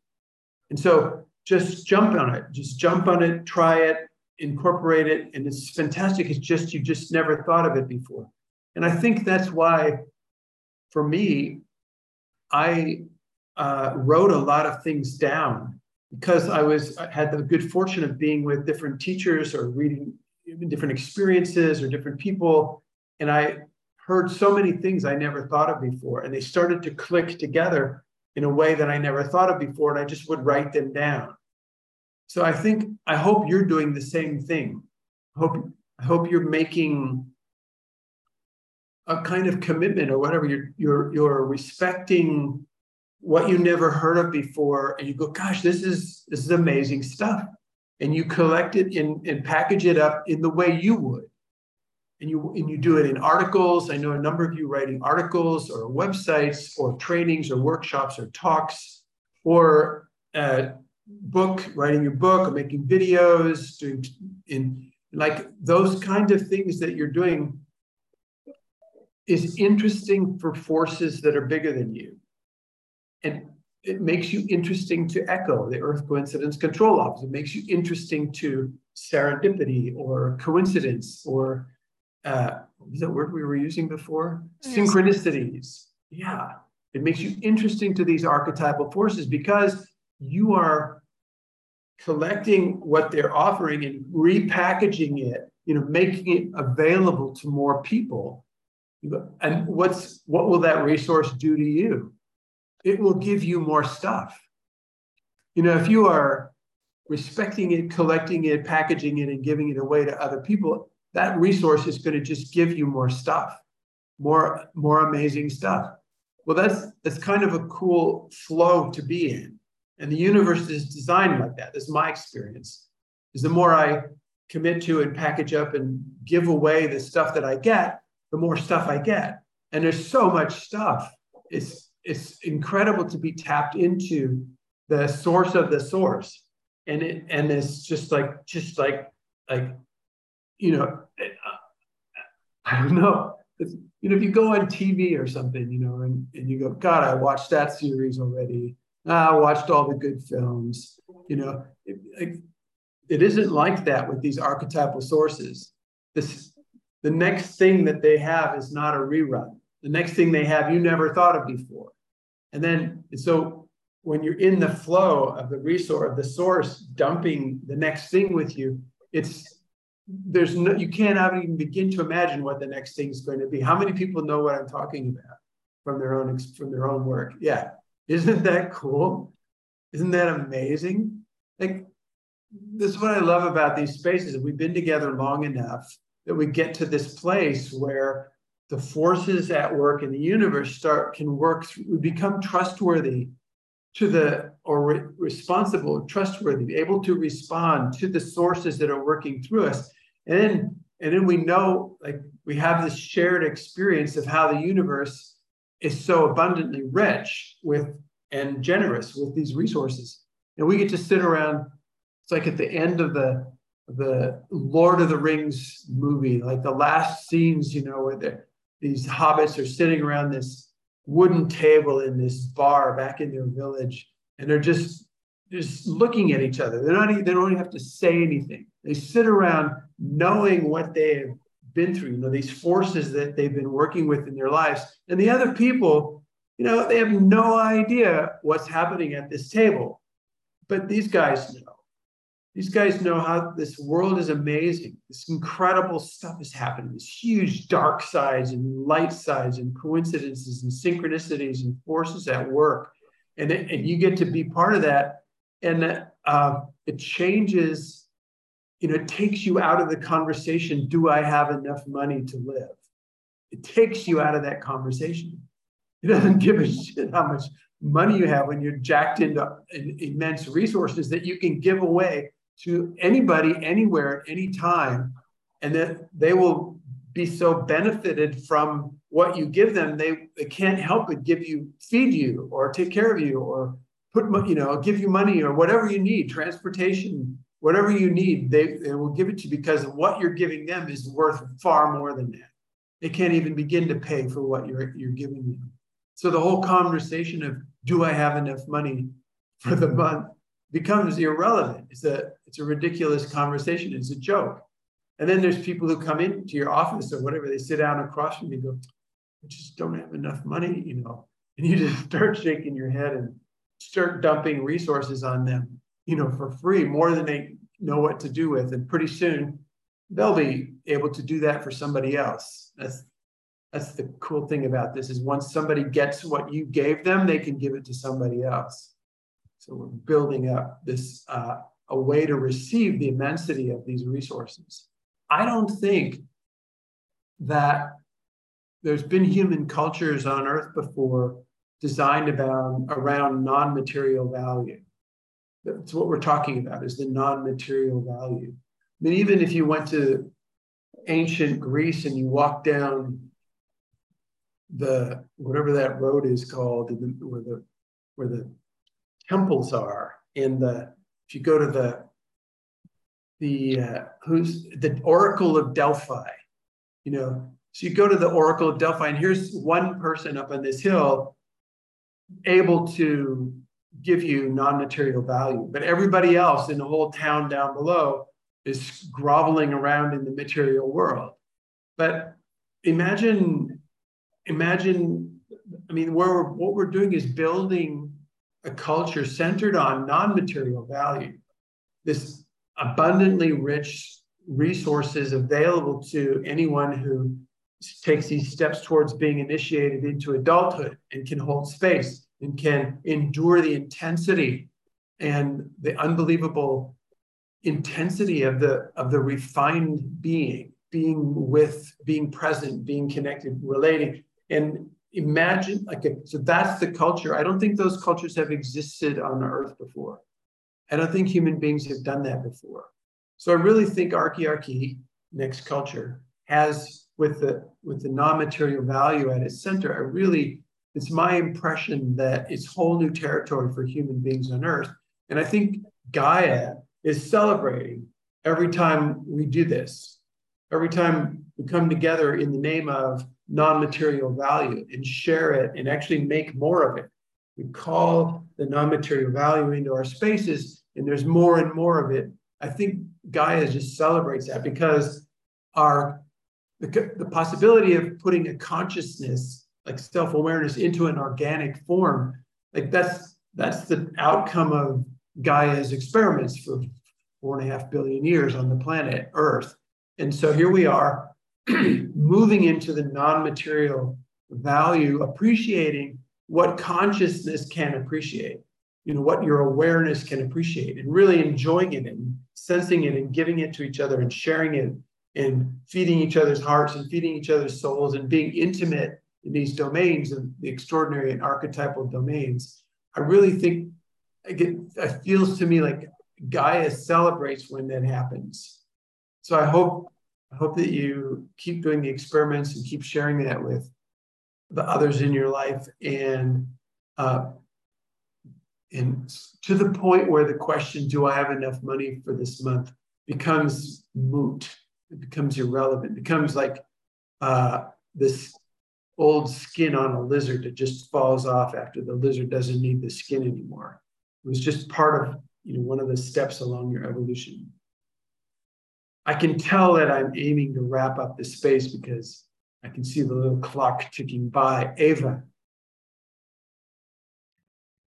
And so just jump on it. Just jump on it, try it, incorporate it. And it's fantastic. It's just, you just never thought of it before. And I think that's why, for me, I uh, wrote a lot of things down because I was I had the good fortune of being with different teachers or reading different experiences or different people, and I heard so many things I never thought of before, and they started to click together in a way that I never thought of before, and I just would write them down. So I think I hope you're doing the same thing. Hope I hope you're making a kind of commitment or whatever. You're you're you're respecting what you never heard of before, and you go, "Gosh, this is this is amazing stuff." And you collect it in, and package it up in the way you would and you and you do it in articles. I know a number of you writing articles or websites or trainings or workshops or talks or uh, book, writing your book or making videos, doing in like those kind of things that you're doing is interesting for forces that are bigger than you. And it makes you interesting to ECCO the Earth Coincidence Control Office. It makes you interesting to serendipity or coincidence or uh, is that word we were using before? Synchronicities. Yeah. It makes you interesting to these archetypal forces because you are collecting what they're offering and repackaging it, you know, making it available to more people. And what's what will that resource do to you? It will give you more stuff. You know, if you are respecting it, collecting it, packaging it, and giving it away to other people, that resource is going to just give you more stuff, more, more amazing stuff. Well, that's that's kind of a cool flow to be in. And the universe is designed like that. This is my experience. Is the more I commit to and package up and give away the stuff that I get, the more stuff I get. And there's so much stuff. It's it's incredible to be tapped into the source of the source. And it and it's just like just like like you know, I don't know. It's, you know, if you go on TV or something, you know, and, and you go, God, I watched that series already. Ah, I watched all the good films. You know, it, it isn't like that with these archetypal sources. This the next thing that they have is not a rerun. The next thing they have you never thought of before. And then so when you're in the flow of the resource, the source dumping the next thing with you, it's there's no you can't even begin to imagine what the next thing is going to be. How many people know what I'm talking about from their own from their own work? Yeah, isn't that cool? Isn't that amazing? Like this is what I love about these spaces. We've been together long enough that we get to this place where the forces at work in the universe start can work. We become trustworthy to the or re- responsible, trustworthy, able to respond to the sources that are working through us. And then, and then we know, like we have this shared experience of how the universe is so abundantly rich with and generous with these resources. And we get to sit around. It's like at the end of the the Lord of the Rings movie, like the last scenes, you know, where these hobbits are sitting around this wooden table in this bar back in their village, and they're just just looking at each other. They're not they don't even have to say anything. They sit around knowing what they have been through, you know, these forces that they've been working with in their lives. And the other people, you know, they have no idea what's happening at this table. But these guys know. These guys know how this world is amazing. This incredible stuff is happening, this huge dark sides and light sides and coincidences and synchronicities and forces at work. And, and you get to be part of that. And uh, it changes, you know, it takes you out of the conversation do I have enough money to live? It takes you out of that conversation. It doesn't give a shit how much money you have when you're jacked into immense resources that you can give away to anybody, anywhere, at any time, and that they will be so benefited from what you give them, they, they can't help but give you, feed you, or take care of you, or put, you know, give you money, or whatever you need, transportation, whatever you need, they, they will give it to you because what you're giving them is worth far more than that. They can't even begin to pay for what you're, you're giving them. So the whole conversation of, do I have enough money for the month? becomes irrelevant. It's a it's a ridiculous conversation. It's a joke. And then there's people who come into your office or whatever. They sit down across from you and go, "I just don't have enough money," you know. And you just start shaking your head and start dumping resources on them, you know, for free, more than they know what to do with. And pretty soon, they'll be able to do that for somebody else. That's that's the cool thing about this is once somebody gets what you gave them, they can give it to somebody else. So we're building up this uh, a way to receive the immensity of these resources. I don't think that there's been human cultures on Earth before designed about around non-material value. That's what we're talking about is the non-material value. I mean, even if you went to ancient Greece and you walk down the whatever that road is called, where the where the temples are in the if you go to the the uh, who's the oracle of delphi you know so you go to the oracle of delphi and here's one person up on this hill able to give you non-material value. But everybody else in the whole town down below is groveling around in the material world. But imagine imagine i mean where what we're doing is building a culture centered on non material value, this abundantly rich resources available to anyone who takes these steps towards being initiated into adulthood and can hold space and can endure the intensity and the unbelievable intensity of the of the refined being being with being present being connected relating. And imagine like a, so that's the culture. I don't think those cultures have existed on earth before. I don't think human beings have done that before. So i really think archiarchy next culture has with the with the non-material value at its center i really it's my impression that it's whole new territory for human beings on earth and i think gaia is celebrating every time we do this every time we come together in the name of non-material value and share it and actually make more of it. We call the non-material value into our spaces and there's more and more of it. I think Gaia just celebrates that because our the, the possibility of putting a consciousness like self-awareness into an organic form, like that's that's the outcome of Gaia's experiments for four and a half billion years on the planet Earth. And so here we are moving into the non-material value, appreciating what consciousness can appreciate, you know, what your awareness can appreciate, and really enjoying it and sensing it and giving it to each other and sharing it and feeding each other's hearts and feeding each other's souls and being intimate in these domains and the extraordinary and archetypal domains. I really think again, it feels to me like Gaia celebrates when that happens. So I hope I hope that you keep doing the experiments and keep sharing that with the others in your life and uh, and to the point where the question, do I have enough money for this month, becomes moot. It becomes irrelevant. It becomes like uh, this old skin on a lizard that just falls off after the lizard doesn't need the skin anymore. It was just part of you know one of the steps along your evolution. I can tell that I'm aiming to wrap up the space because I can see the little clock ticking by. Ava.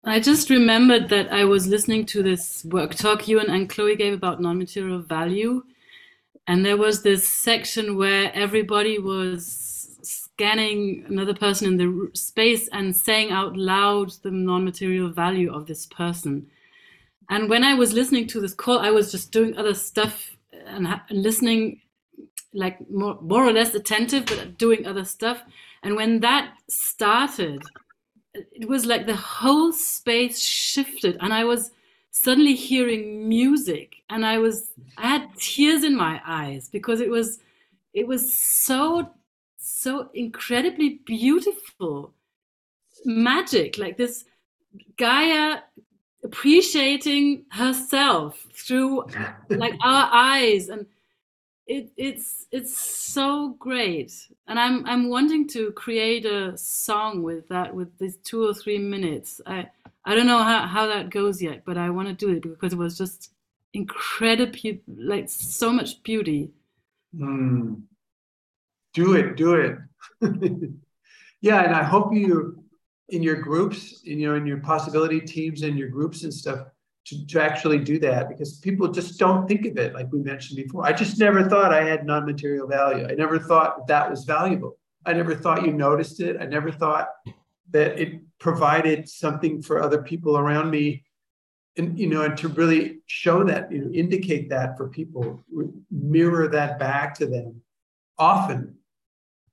I just remembered that I was listening to this work talk you and, and Chloe gave about non-material value. And there was this section where everybody was scanning another person in the space and saying out loud the non-material value of this person. And when I was listening to this call, I was just doing other stuff and listening like more, more or less attentive, but doing other stuff. And when that started, it was like the whole space shifted, and I was suddenly hearing music, and I was I had tears in my eyes because it was it was so so incredibly beautiful. Magic like this gaia appreciating herself through like our eyes and it, it's it's so great. And i'm i'm wanting to create a song with that with these two or three minutes. I i don't know how, how that goes yet but i want to do it because it was just incredibly like so much beauty. Mm. Do it do it. Yeah and i hope you in your groups in, you know in your possibility teams and your groups and stuff to, to actually do that because people just don't think of it like we mentioned before. I just never thought i had non-material value. I never thought that was valuable. I never thought you noticed it. I never thought that it provided something for other people around me. And you know and to really show that you know indicate that for people mirror that back to them often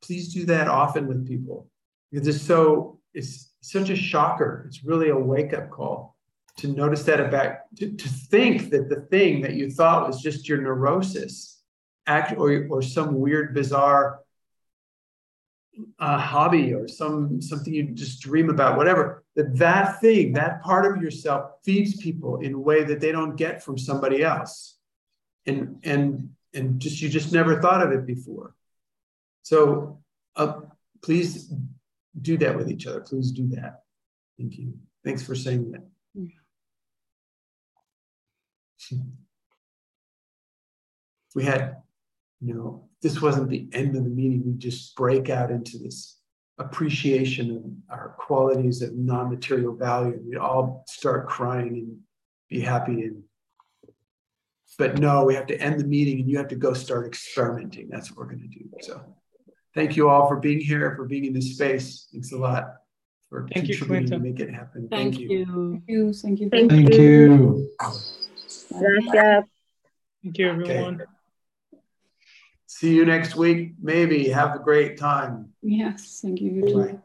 please do that often with people. Because it's so it's such a shocker. It's really a wake-up call to notice that about to, to think that the thing that you thought was just your neurosis act or, or some weird bizarre uh, hobby or some something you just dream about whatever that that thing that part of yourself feeds people in a way that they don't get from somebody else. And and and just you just never thought of it before so uh, please do that with each other please do that thank you thanks for saying that if we had, you know, this wasn't the end of the meeting, we just break out into this appreciation of our qualities of non-material value. We all start crying and be happy and but no, we have to end the meeting and you have to go start experimenting. That's what we're going to do. So thank you all for being here, for being in this space. Thanks a lot for thank contributing you, to make it happen. Thank, thank you. you. Thank you. Thank, you. thank you. Gracias. Thank you, everyone. Okay. See you next week. Maybe have a great time. Yes, thank you. you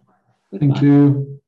thank you.